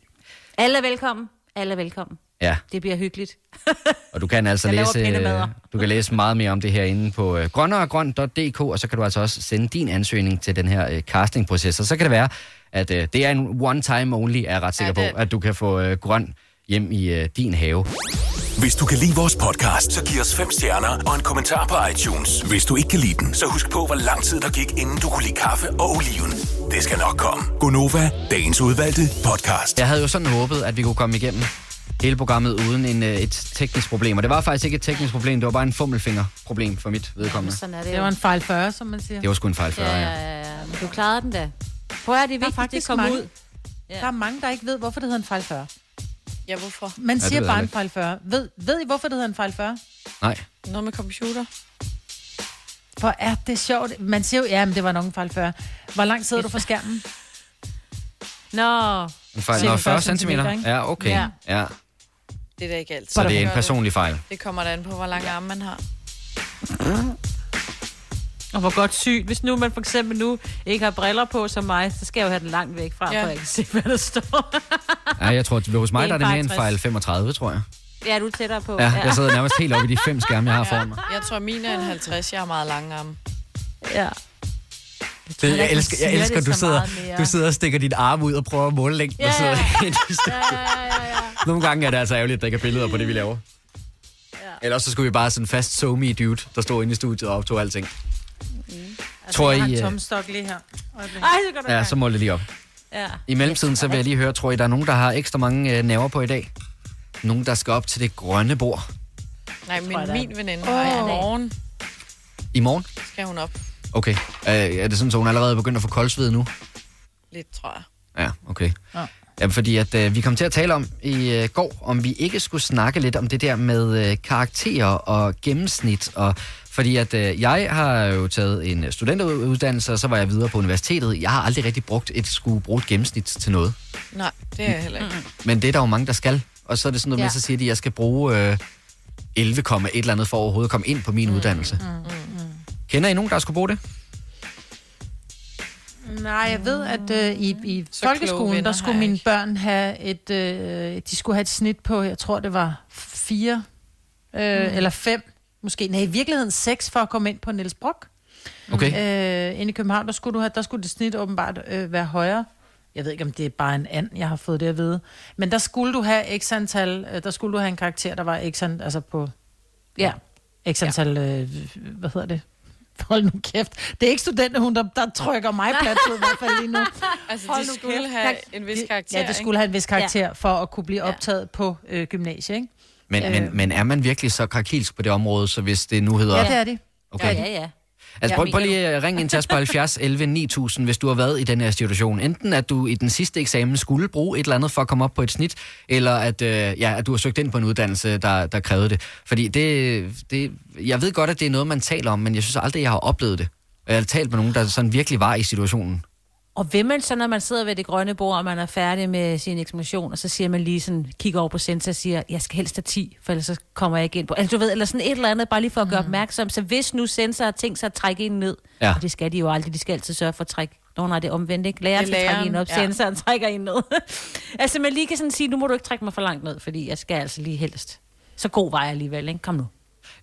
Speaker 3: Alle er velkommen. Alle er velkommen.
Speaker 1: Ja.
Speaker 3: Det bliver hyggeligt.
Speaker 1: Og du kan altså læse, øh, du kan læse meget mere om det her inde på øh, grønneregrøn.dk, og så kan du altså også sende din ansøgning til den her øh, castingproces. Og så kan det være, at øh, det er en one time only, er jeg ret sikker
Speaker 4: Ja,
Speaker 1: ja,
Speaker 4: det-
Speaker 1: på, at du kan få øh, grøn hjem i øh, din have.
Speaker 5: Hvis du kan lide vores podcast, så giv os fem stjerner og en kommentar på iTunes. Hvis du ikke kan lide den, så husk på, hvor lang tid der gik, inden du kunne lide kaffe og oliven. Det skal nok komme. Gonova, dagens udvalgte podcast.
Speaker 1: Jeg havde jo sådan håbet, at vi kunne komme igennem hele programmet uden en, øh, et teknisk problem. Og det var faktisk ikke et teknisk problem, det var bare en fummelfingerproblem for mit vedkommende.
Speaker 3: Sådan er det
Speaker 2: Det var en fejl 40, som man siger.
Speaker 1: Det var sgu en fejl før,
Speaker 3: Ja,
Speaker 1: ja.
Speaker 3: ja, ja. Men du klarede den da. Prøv at det er
Speaker 2: Der er
Speaker 3: vigtigt, det
Speaker 2: faktisk
Speaker 3: kommer
Speaker 2: mange,
Speaker 3: ud.
Speaker 2: Ja. Der er mange, der ikke ved, hvorfor det hedder en fejl 40.
Speaker 4: Ja, hvorfor?
Speaker 2: Man siger
Speaker 1: jeg
Speaker 2: bare en fejl 40. Ved, ved I, hvorfor det hedder en fejl 40?
Speaker 1: Nej.
Speaker 4: Noget med computer?
Speaker 2: For er det sjovt. Man siger jo, ja, men det var nok en fejl 40. Hvor langt sidder du fra skærmen?
Speaker 3: Nå.
Speaker 1: En fejl, Nå, 40
Speaker 2: 40
Speaker 1: cm. Ja, okay.
Speaker 2: Ja.
Speaker 1: Ja.
Speaker 4: Det er da ikke altid.
Speaker 1: Så det er en personlig fejl.
Speaker 4: Det kommer da an på, hvor lange arme man har.
Speaker 3: Og hvor godt sygt. Hvis nu man for eksempel nu ikke har briller på som mig, så skal jeg jo have den langt væk fra,
Speaker 4: Ja.
Speaker 3: ja. for jeg kan se, hvad der står.
Speaker 1: Ja, jeg tror, at hos mig
Speaker 3: Det
Speaker 1: der
Speaker 3: er
Speaker 1: det mere en
Speaker 3: 65.
Speaker 1: fejl 35, tror jeg.
Speaker 3: ja, du er tættere på.
Speaker 1: Ja, jeg sidder nærmest helt oppe i de fem skærme, jeg har foran mig.
Speaker 4: Jeg tror, mine er en 50. Jeg har meget lange arme.
Speaker 3: Ja.
Speaker 1: Det, jeg
Speaker 3: man
Speaker 1: elsker, jeg elsker
Speaker 3: det
Speaker 1: du sidder, du sidder og stikker dit arm ud og prøver at måle længden.
Speaker 3: Ja,
Speaker 1: og sidder
Speaker 3: ja. Ja, ja, ja, ja.
Speaker 1: Nogle gange er det altså ærgerligt, at der ikke er billeder på det, vi laver.
Speaker 3: Ja.
Speaker 1: Ellers så skulle vi bare sådan fast so me dude, der stod inde i studiet og optog alting.
Speaker 2: Altså,
Speaker 1: Tror
Speaker 2: jeg har
Speaker 1: I,
Speaker 2: en
Speaker 1: øh,
Speaker 2: tomstok lige her. Øjeblik.
Speaker 3: Ej, så går du
Speaker 1: Ja, så måler det lige op.
Speaker 3: Ja.
Speaker 1: I mellemtiden så vil jeg lige høre, tror I, der er nogen, der har ekstra mange øh, nerver på i dag? Nogen, der skal op til det grønne bord
Speaker 4: Nej, men
Speaker 3: jeg da.
Speaker 4: min veninde har i morgen
Speaker 1: i morgen?
Speaker 4: skal hun op.
Speaker 1: Okay. Øh, er det sådan, så hun allerede er begyndt at få koldsved nu?
Speaker 4: Lidt, tror jeg.
Speaker 1: Ja, okay.
Speaker 2: Ja.
Speaker 1: Ja, fordi at øh, vi kom til at tale om i øh, går, om vi ikke skulle snakke lidt om det der med øh, karakterer og gennemsnit. Og, fordi at øh, jeg har jo taget en studenteruddannelse, og så var jeg videre på universitetet. Jeg har aldrig rigtig brugt et skulle bruge et gennemsnit til noget.
Speaker 4: Nej, det er jeg heller ikke.
Speaker 1: Men det er der jo mange, der skal. Og så er det sådan noget ja. Med, så siger de, at jeg skal bruge øh, 11, et eller andet for overhovedet at komme ind på min mm. uddannelse. Mm. Kender I nogen, der skulle bruge det?
Speaker 2: Nej, jeg ved, at øh, i, i
Speaker 4: Så kloge
Speaker 2: folkeskolen,
Speaker 4: venner
Speaker 2: der skulle mine børn have et, øh, de skulle have et snit på, jeg tror det var fire øh, mm. eller fem, måske, nej i virkeligheden seks for at komme ind på Niels Brock.
Speaker 1: Okay.
Speaker 2: Øh, inde i København, der skulle, du have, der skulle det snit åbenbart øh, være højere. Jeg ved ikke, om det er bare en and, jeg har fået det at vide. Men der skulle du have x antal, øh, der skulle du have en karakter, der var x antal, altså på, ja, x antal, øh, hvad hedder det? Hold nu kæft. Det er ikke studenter, hun der, der trykker mig plat ud, i hvert fald lige nu.
Speaker 4: Altså,
Speaker 2: Hold
Speaker 4: de
Speaker 2: nu
Speaker 4: skulle
Speaker 2: kæft.
Speaker 4: have en vis karakter,
Speaker 2: Ja, det skulle have en vis karakter ja. for at kunne blive
Speaker 3: Ja.
Speaker 2: optaget på øh, gymnasiet, ikke?
Speaker 1: Men,
Speaker 2: Øh.
Speaker 1: men, men er man virkelig så krakilsk på det område, så hvis det nu hedder...
Speaker 2: Ja, det er det.
Speaker 1: Okay.
Speaker 3: Ja, ja.
Speaker 1: Altså,
Speaker 3: Ja,
Speaker 1: prøv,
Speaker 3: men
Speaker 1: prøv
Speaker 3: jeg-
Speaker 1: lige at ringe ind til os på 70 11 9000, hvis du har været i den her situation. Enten at du i den sidste eksamen skulle bruge et eller andet for at komme op på et snit, eller at, øh, ja, at du har søgt ind på en uddannelse, der, der krævede det. Fordi det, det, jeg ved godt, at det er noget, man taler om, men jeg synes aldrig, jeg har oplevet det. Jeg har talt med nogen, der sådan virkelig var i situationen.
Speaker 3: Og vil man så, når man sidder ved det grønne bord, og man er færdig med sin eksamination, og så siger man lige sådan, kigger over på center og siger, jeg skal helst have 10, for ellers så kommer jeg ikke ind på. Altså du ved, eller sådan et eller andet, bare lige for at gøre opmærksom. Så hvis nu sensor har tænkt sig at trække en ned,
Speaker 1: Ja.
Speaker 3: og det skal de jo aldrig, de skal altid sørge for at trække Nå, nej, det er omvendt, ikke? Læreren
Speaker 4: er
Speaker 3: skal trække en op,
Speaker 4: ja.
Speaker 3: sensoren trækker en ned. altså, man lige kan sådan sige, nu må du ikke trække mig for langt ned, fordi jeg skal altså lige helst. Så god var jeg alligevel, ikke? Kom nu.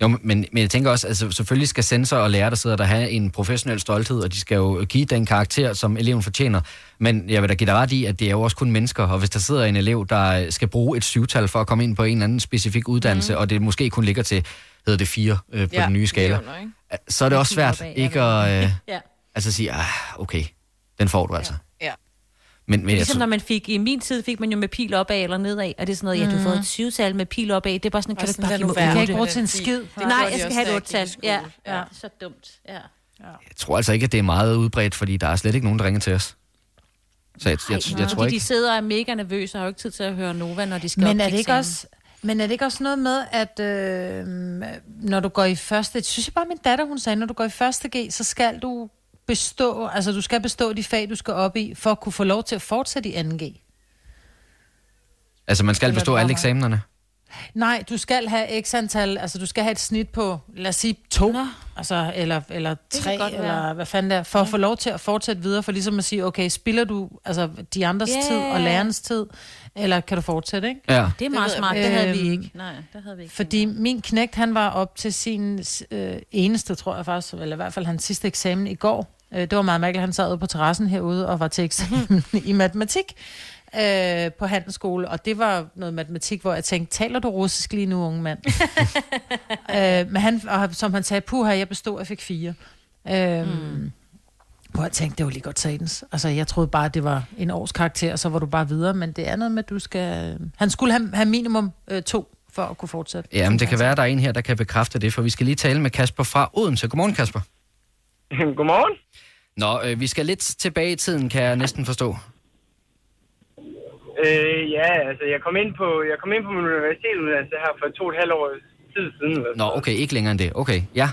Speaker 1: Jo, men, men jeg tænker også, altså selvfølgelig skal sensor og lærer, der sidder der, have en professionel stolthed, og de skal jo give den karakter, som eleven fortjener. Men jeg vil da give dig ret i, at det er jo også kun mennesker, og hvis der sidder en elev, der skal bruge et syvtal for at komme ind på en eller anden specifik uddannelse, mm. og det måske kun ligger til, hedder det fire øh, på
Speaker 4: Ja,
Speaker 1: den nye
Speaker 4: det
Speaker 1: skala,
Speaker 4: ikke?
Speaker 1: så er det også svært
Speaker 3: opad,
Speaker 1: ikke at øh,
Speaker 3: Ja.
Speaker 1: altså sige, ah, okay, den får du altså.
Speaker 4: Ja.
Speaker 1: Men, men jeg,
Speaker 3: Ligesom når
Speaker 1: tror-
Speaker 3: man fik, i min tid fik man jo med pil opad eller nedad, og det er sådan noget, ja, du har fået et syvtal med pil opad, det er bare sådan, kan du ikke bare give mig
Speaker 2: kan ikke bruge til en skid.
Speaker 4: Det
Speaker 3: Nej, jeg skal have et
Speaker 4: jeg
Speaker 3: otte Ja,
Speaker 4: skole.
Speaker 3: ja, så dumt. Ja.
Speaker 1: jeg tror altså ikke, at det er meget udbredt, fordi der er slet ikke nogen, der ringer til os. Så jeg, jeg, jeg, jeg tror
Speaker 3: Fordi de
Speaker 1: ikke...
Speaker 3: sidder og er mega nervøse og har jo ikke tid til at høre Nova, når de skal
Speaker 2: Men
Speaker 3: op
Speaker 2: er det ikke
Speaker 3: eksamen.
Speaker 2: også... Men er det ikke også noget med, at øh, når du går i første... Det synes jeg bare, min datter, hun sagde, når du går i første G, så skal du bestå, altså du skal bestå de fag, du skal op i, for at kunne få lov til at fortsætte i 2G.
Speaker 1: Altså, man skal
Speaker 2: Eller
Speaker 1: bestå
Speaker 2: det
Speaker 1: alle eksamenerne.
Speaker 2: Nej, du skal have x antal, altså du skal have et snit på, lad os sige, to,
Speaker 3: Nå.
Speaker 2: altså, eller, eller tre,
Speaker 3: godt være.
Speaker 2: eller hvad fanden det er, for at få lov til at fortsætte videre, for ligesom at sige, okay, spiller du altså, de andres
Speaker 3: Ja.
Speaker 2: tid og lærernes tid, eller kan du fortsætte, ikke?
Speaker 1: Ja.
Speaker 3: Det er meget
Speaker 4: jeg.
Speaker 3: smart, det havde vi
Speaker 2: Øhm,
Speaker 3: ikke. Nej, det havde vi ikke.
Speaker 2: Fordi min knægt, han var op til sin øh, eneste, tror jeg faktisk, eller i hvert fald hans sidste eksamen i går. Øh, det var meget mærkeligt, han sad ude på terrassen herude og var til eksamen i matematik. øh, på handelsskole, og det var noget matematik, hvor jeg tænkte, taler du russisk lige nu, unge mand? øh, men han, og som han sagde, puha, jeg bestod, jeg fik fire. Øh, mm. Hvor jeg tænkte, det var lige godt satans. Altså, jeg troede bare, det var en års karakter, og så var du bare videre, men det er noget med, at du skal... Han skulle have, have minimum øh, to, for at kunne fortsætte.
Speaker 1: Ja, men det kan være, at der er en her, der kan bekræfte det, for vi skal lige tale med Kasper fra Odense. Godmorgen, Kasper.
Speaker 20: Godmorgen.
Speaker 1: Nå, øh, vi skal lidt tilbage i tiden, kan jeg næsten forstå.
Speaker 20: Øh, ja, altså jeg kom ind på, jeg kom ind på min universitetsuddannelse her for to og et halvt år tid siden.
Speaker 1: Nå, okay, ikke længere end det. Okay, ja.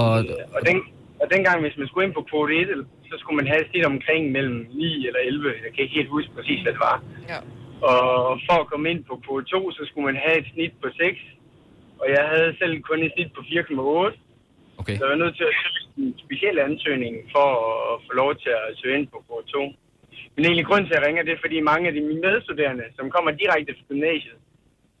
Speaker 1: Og,
Speaker 20: Og, den, og dengang, hvis man skulle ind på kvote 1, så skulle man have et snit omkring mellem 9 eller 11. Jeg kan ikke helt huske præcis, hvad det var.
Speaker 4: Ja.
Speaker 20: Og for at komme ind på kvote 2, så skulle man have et snit på 6. Og jeg havde selv kun et snit på 4,8.
Speaker 1: Okay.
Speaker 20: Så jeg var nødt til at søge en speciel ansøgning for at få lov til at søge ind på kvote 2. Men egentlig grund til, at jeg ringer, det er, fordi mange af de mine medstuderende, som kommer direkte fra gymnasiet,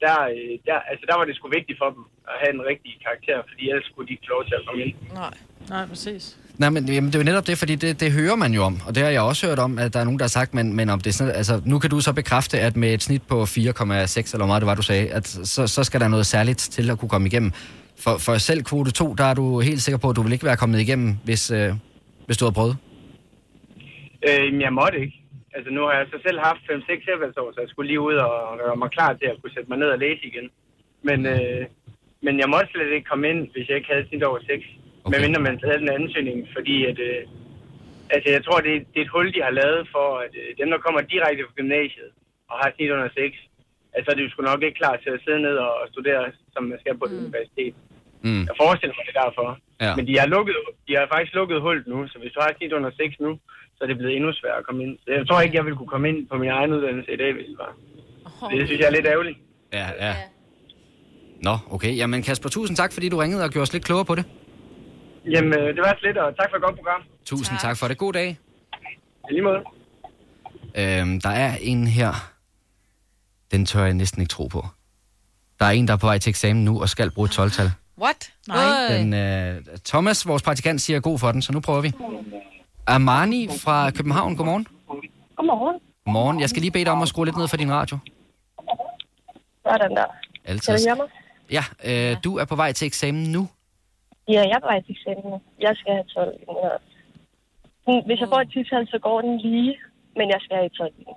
Speaker 20: der, øh, der, altså der var det sgu vigtigt for dem at have en rigtig karakter, fordi ellers skulle de ikke få lov til at komme ind.
Speaker 4: Nej.
Speaker 2: Nej, præcis.
Speaker 1: Nej, men jamen, det er jo netop det, fordi det, det hører man jo om, og det har jeg også hørt om, at der er nogen, der har sagt, men, men om det er sådan, altså, nu kan du så bekræfte, at med et snit på 4,6, eller hvor meget det var, du sagde, at så, så skal der noget særligt til at kunne komme igennem. For, for selv kvote 2, der er du helt sikker på, at du vil ikke være kommet igennem, hvis, øh, hvis du havde prøvet.
Speaker 20: Øh, jeg måtte ikke. Altså nu har jeg så selv haft 5-6 sabbatsår, så jeg skulle lige ud og gøre mig klar til at kunne sætte mig ned og læse igen. Men, øh, men jeg måtte slet ikke komme ind, hvis jeg ikke havde snit over 6. Okay. Men mindre man havde den ansøgning, fordi at, øh, altså jeg tror, det, det er et hul, de har lavet for, at øh, dem, der kommer direkte fra gymnasiet og har snit under 6, altså det er jo sgu nok ikke klar til at sidde ned og studere, som man skal på et universitet.
Speaker 1: Mm.
Speaker 20: Jeg forestiller mig det er derfor.
Speaker 1: Ja.
Speaker 20: Men de har, lukket, de har faktisk lukket hullet nu, så hvis du har snit under 6 nu, så er det blevet endnu sværere at komme ind. Så jeg tror ikke, jeg ville kunne komme ind på min egen uddannelse i dag, hvis det var. Oh. Det synes jeg er lidt ærgerligt.
Speaker 1: Ja, ja. Nå, okay. Jamen Kasper, tusind tak, fordi du ringede og gjorde os lidt klogere på det.
Speaker 20: Jamen, øh, det var lidt, og tak for et godt program.
Speaker 1: Tusind tak, tak for det. God dag.
Speaker 20: I lige måde.
Speaker 1: Øhm, der er en her, den tør jeg næsten ikke tro på. Der er en, der er på vej til eksamen nu og skal bruge et 12-tal.
Speaker 4: What?
Speaker 2: Nej.
Speaker 1: Den, øh, Thomas, vores praktikant, siger god for den, så nu prøver vi. Armani fra København, godmorgen.
Speaker 21: Godmorgen.
Speaker 1: Godmorgen. Jeg skal lige bede dig om at skrue lidt ned for din radio.
Speaker 21: Sådan der.
Speaker 1: Altid.
Speaker 21: Kan du høre mig?
Speaker 1: Ja, øh, du er på vej til eksamen nu.
Speaker 21: Ja, jeg er på vej til eksamen nu. Jeg skal have 12 i Hvis jeg får et tital, så går den lige, men jeg skal have et 12 i den.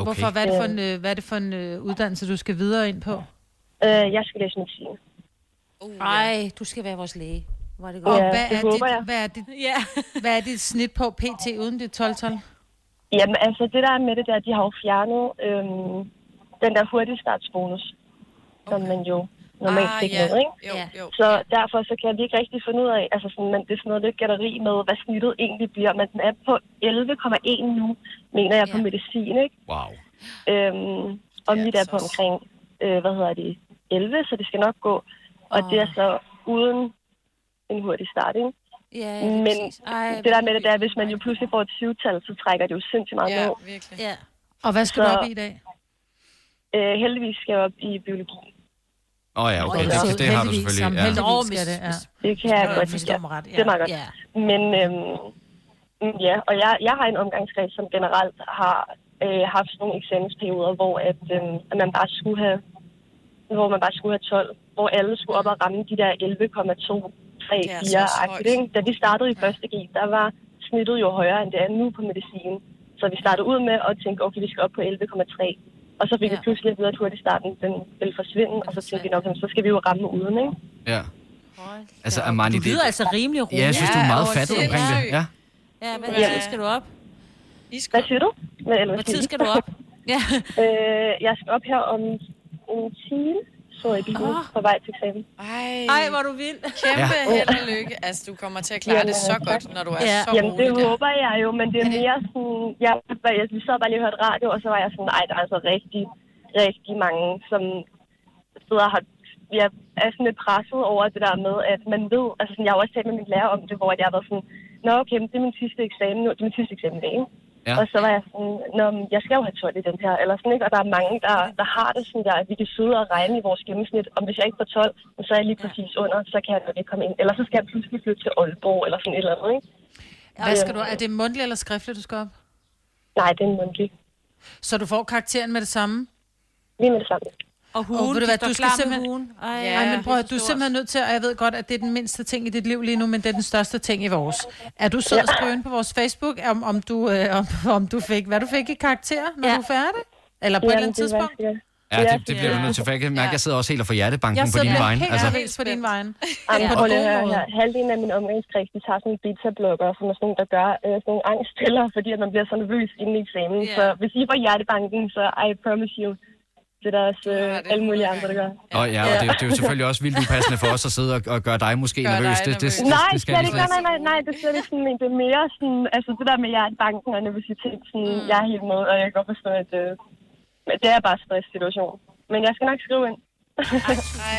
Speaker 1: Okay.
Speaker 2: Hvorfor? Hvad er det for en, øh, hvad er det for en øh, uddannelse, du skal videre ind på?
Speaker 21: Øh, jeg skal læse medicin.
Speaker 3: Ej, du skal være vores læge. Er det
Speaker 2: Og
Speaker 3: godt.
Speaker 21: Ja,
Speaker 2: hvad,
Speaker 21: det
Speaker 2: er
Speaker 21: håber
Speaker 2: dit,
Speaker 21: jeg.
Speaker 2: hvad, er dit, ja. hvad er dit snit på PT uden dit 12-tal?
Speaker 21: Jamen, altså, det der er med det der, de har jo fjernet øhm, den der hurtige startsbonus, okay. som man jo normalt
Speaker 4: Ah,
Speaker 21: fik
Speaker 4: ja.
Speaker 21: med, ikke?
Speaker 4: Jo, jo.
Speaker 21: Så derfor så kan vi ikke rigtig finde ud af, altså sådan, men det er sådan noget lidt gætteri med, hvad snittet egentlig bliver. Men den er på 11,1 nu, mener jeg, på medicin, ikke?
Speaker 1: Wow.
Speaker 21: Øhm, og mit er på omkring, øh, hvad hedder det, 11, så det skal nok gå. Og det er så uden en hurtig start, ikke?
Speaker 3: Ja,
Speaker 21: Men det der med det der, hvis man jo pludselig får et syvtal, så trækker det jo sindssygt meget
Speaker 4: Ja,
Speaker 21: ned.
Speaker 4: virkelig.
Speaker 3: Ja.
Speaker 2: Og hvad skal
Speaker 21: Så-
Speaker 2: du op i i dag?
Speaker 21: Øh, heldigvis skal jeg op i biologi.
Speaker 1: Åh oh, ja, okay. Det,
Speaker 2: så
Speaker 1: det, det har du selvfølgelig. Ja.
Speaker 2: Heldigvis skal det, ja.
Speaker 21: Det kan jeg godt
Speaker 2: mig ret, ja.
Speaker 21: Det er meget godt.
Speaker 2: Ja.
Speaker 21: Men øhm, ja, og jeg, jeg har en omgangskreds, som generelt har øh, haft sådan nogle eksamensperioder, hvor at, øhm, at man bare skulle have hvor man bare skulle have 12, hvor alle skulle op og ramme de der 11,2, 3,
Speaker 4: Det er så
Speaker 21: 4
Speaker 4: højt.
Speaker 21: agtigt? Da vi startede i første G, der var snittet jo højere, end det er nu på medicin. Så vi startede ud med at tænke, okay, vi skal op på 11,3. Og så fik vi pludselig at vide, at hurtigt starten den ville forsvinde, og så tænkte vi nok, så skal vi jo ramme uden, ikke?
Speaker 1: Ja. Altså, Armani,
Speaker 3: Du lyder altså rimelig rolig.
Speaker 1: Ja, jeg synes, du er meget
Speaker 3: over
Speaker 1: fattet omkring det. Ja.
Speaker 3: Ja, hvad
Speaker 21: Ja.
Speaker 3: tid skal du op?
Speaker 21: Hvad siger du? Hvad, eller,
Speaker 3: Hvad tid skal du op? Ja.
Speaker 21: øh, jeg skal op her om en time, så jeg bilen
Speaker 3: Ah.
Speaker 21: på vej til eksamen.
Speaker 4: Ej,
Speaker 3: Ej, hvor du vild.
Speaker 4: kæmpe
Speaker 21: Ja.
Speaker 4: held og lykke. Altså, du kommer til at klare det så godt, når du er
Speaker 21: ja.
Speaker 4: så
Speaker 21: Jamen, det
Speaker 4: rolig der.
Speaker 21: håber jeg jo, men det er mere sådan... Jeg, jeg, vi sad bare lige og hørte radio, og så var jeg sådan, nej, der er altså rigtig, rigtig mange, som sidder og har jeg er sådan lidt presset over det der med, at man ved, altså sådan, jeg har også talt med min lærer om det, hvor jeg har været sådan, nå okay, men det er min sidste eksamen nu, det er min sidste eksamen i dag, ikke?
Speaker 1: Ja.
Speaker 21: Og så var jeg sådan, nå, jeg skal jo have 12 i den her, eller sådan, ikke? Og der er mange, der, der har det sådan der, at vi kan sidde og regne i vores gennemsnit, om hvis jeg ikke får 12, så er jeg lige præcis under, så kan jeg ikke komme ind. Eller så skal jeg pludselig flytte til Aalborg, eller sådan et eller andet, ikke?
Speaker 2: Hvad skal du, er det mundtligt eller skriftligt, du skal op?
Speaker 21: Nej, det er en mundtlig.
Speaker 2: Så du får karakteren med det samme?
Speaker 21: Lige med det samme.
Speaker 3: Og
Speaker 2: hugen, ved du hvad, du skal simpelthen...
Speaker 3: hugen. Ej,
Speaker 2: Ej,
Speaker 3: ja,
Speaker 2: men prøv du er
Speaker 3: så
Speaker 2: simpelthen nødt til, og jeg ved godt, at det er den mindste ting i dit liv lige nu, men det er den største ting i vores. Er du sød at skrive ind på vores Facebook, om, om, du, øh, om, om du fik, hvad du fik i karakter, når ja. du er færdig? Eller på et eller andet tidspunkt?
Speaker 1: Ja, det, det bliver du nødt til, for jeg kan mærke, at jeg sidder også helt og får hjertebanken
Speaker 2: Jeg
Speaker 1: på
Speaker 2: sidder
Speaker 1: din
Speaker 2: helt
Speaker 1: vejen.
Speaker 2: helt
Speaker 1: Altså,
Speaker 2: på din vejen.
Speaker 21: Jamen, prøv lige at høre her. Halvdelen af min omgangskreds, de tager sådan nogle beta-blokker, som er sådan nogle, der gør øh, sådan nogle angststiller, fordi at man bliver så nervøs inden i eksamen.
Speaker 3: Ja.
Speaker 21: Så hvis I får hjertebanken, så I promise you, det er der også øh, alle mulige andre, der gør.
Speaker 1: og ja, og det, det er jo selvfølgelig også vildt upassende for os at sidde og, og gøre dig måske
Speaker 21: Gør
Speaker 1: nervøs.
Speaker 21: dig
Speaker 1: Det, det, det,
Speaker 21: nej,
Speaker 1: det skal
Speaker 21: slet
Speaker 1: vi
Speaker 21: ikke. Nej, nej, nej, nej, det er slet ikke sådan, men det er mere sådan, altså det der med hjertebanken og nervøsitet, sådan, mm. jeg er helt med, og jeg kan godt forstå, at øh, men det er bare stresssituation. Men jeg skal nok skrive ind.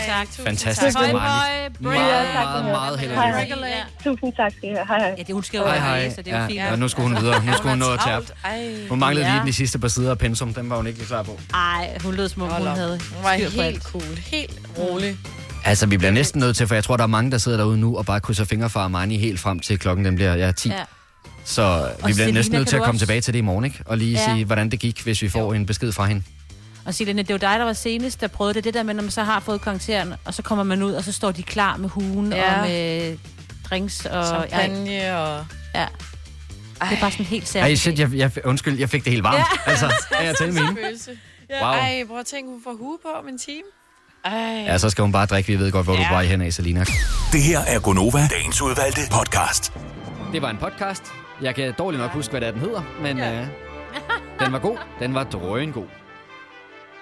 Speaker 3: tak.
Speaker 1: Fantastisk, Margit.
Speaker 3: høj,
Speaker 1: Meget,
Speaker 21: tak,
Speaker 1: meget, meget held og lykke.
Speaker 21: hej. Tusind tak skal I have. Hej, hej.
Speaker 3: Ja, det hun skal jo
Speaker 1: Hej,
Speaker 3: være
Speaker 1: hej.
Speaker 3: så det er jo fint.
Speaker 1: Ja, og nu skulle hun videre. Nu skulle hun nå at tabe.
Speaker 4: Ej.
Speaker 1: Hun manglede
Speaker 3: Ja.
Speaker 1: lige de sidste par sider af pensum. Den var hun ikke lige klar på.
Speaker 3: Ej, hun lød som om, hun havde
Speaker 4: Hun var helt cool, helt rolig.
Speaker 1: Altså, vi bliver næsten nødt til, for jeg tror, der er mange, der sidder derude nu og bare krydser fingre for Armani helt frem til klokken den bliver ja, 10.
Speaker 3: Ja.
Speaker 1: Så vi bliver
Speaker 3: Selina,
Speaker 1: næsten nødt til at komme
Speaker 3: også-
Speaker 1: tilbage til det i morgen, ikke? Og lige
Speaker 3: Ja.
Speaker 1: sige, hvordan det gik, hvis vi får en besked fra hende.
Speaker 3: Og Selene, det jo dig, der var senest, der prøvede det. Det der med, når man så har fået karakteren, og så kommer man ud, og så står de klar med hugen
Speaker 4: Ja.
Speaker 3: og med drinks og...
Speaker 4: Champagne og...
Speaker 3: Ja. Det er bare sådan helt
Speaker 1: Ej,
Speaker 3: særligt.
Speaker 1: shit, jeg, jeg, undskyld, jeg fik det helt varmt.
Speaker 3: Ja.
Speaker 1: Altså, er jeg med hende?
Speaker 4: Følelse.
Speaker 1: Wow.
Speaker 4: Ej, prøv at tænke, hun får hue på om en time. Ej.
Speaker 1: Ja, så skal hun bare drikke. Vi ved godt, hvor ja. du er på vej hen af, Selina.
Speaker 5: Det her er Gonova, dagens udvalgte podcast.
Speaker 1: Det var en podcast. Jeg kan dårligt nok huske, hvad det er, den hedder, men ja. øh, den var god. Den var drøgen god.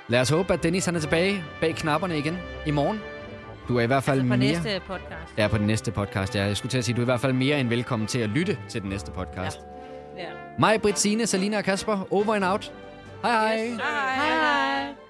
Speaker 1: Lad os håbe, at Dennis han er tilbage bag knapperne igen i morgen. Du er i hvert fald
Speaker 3: På
Speaker 1: mere...
Speaker 3: næste podcast.
Speaker 1: Ja, på den næste podcast. Ja. Jeg skulle til at sige, du er i hvert fald mere end velkommen til at lytte til den næste podcast.
Speaker 3: Ja.
Speaker 1: Mig, Britt, Signe, Salina og Kasper. Over and out. Hej hej.
Speaker 3: Hej hej.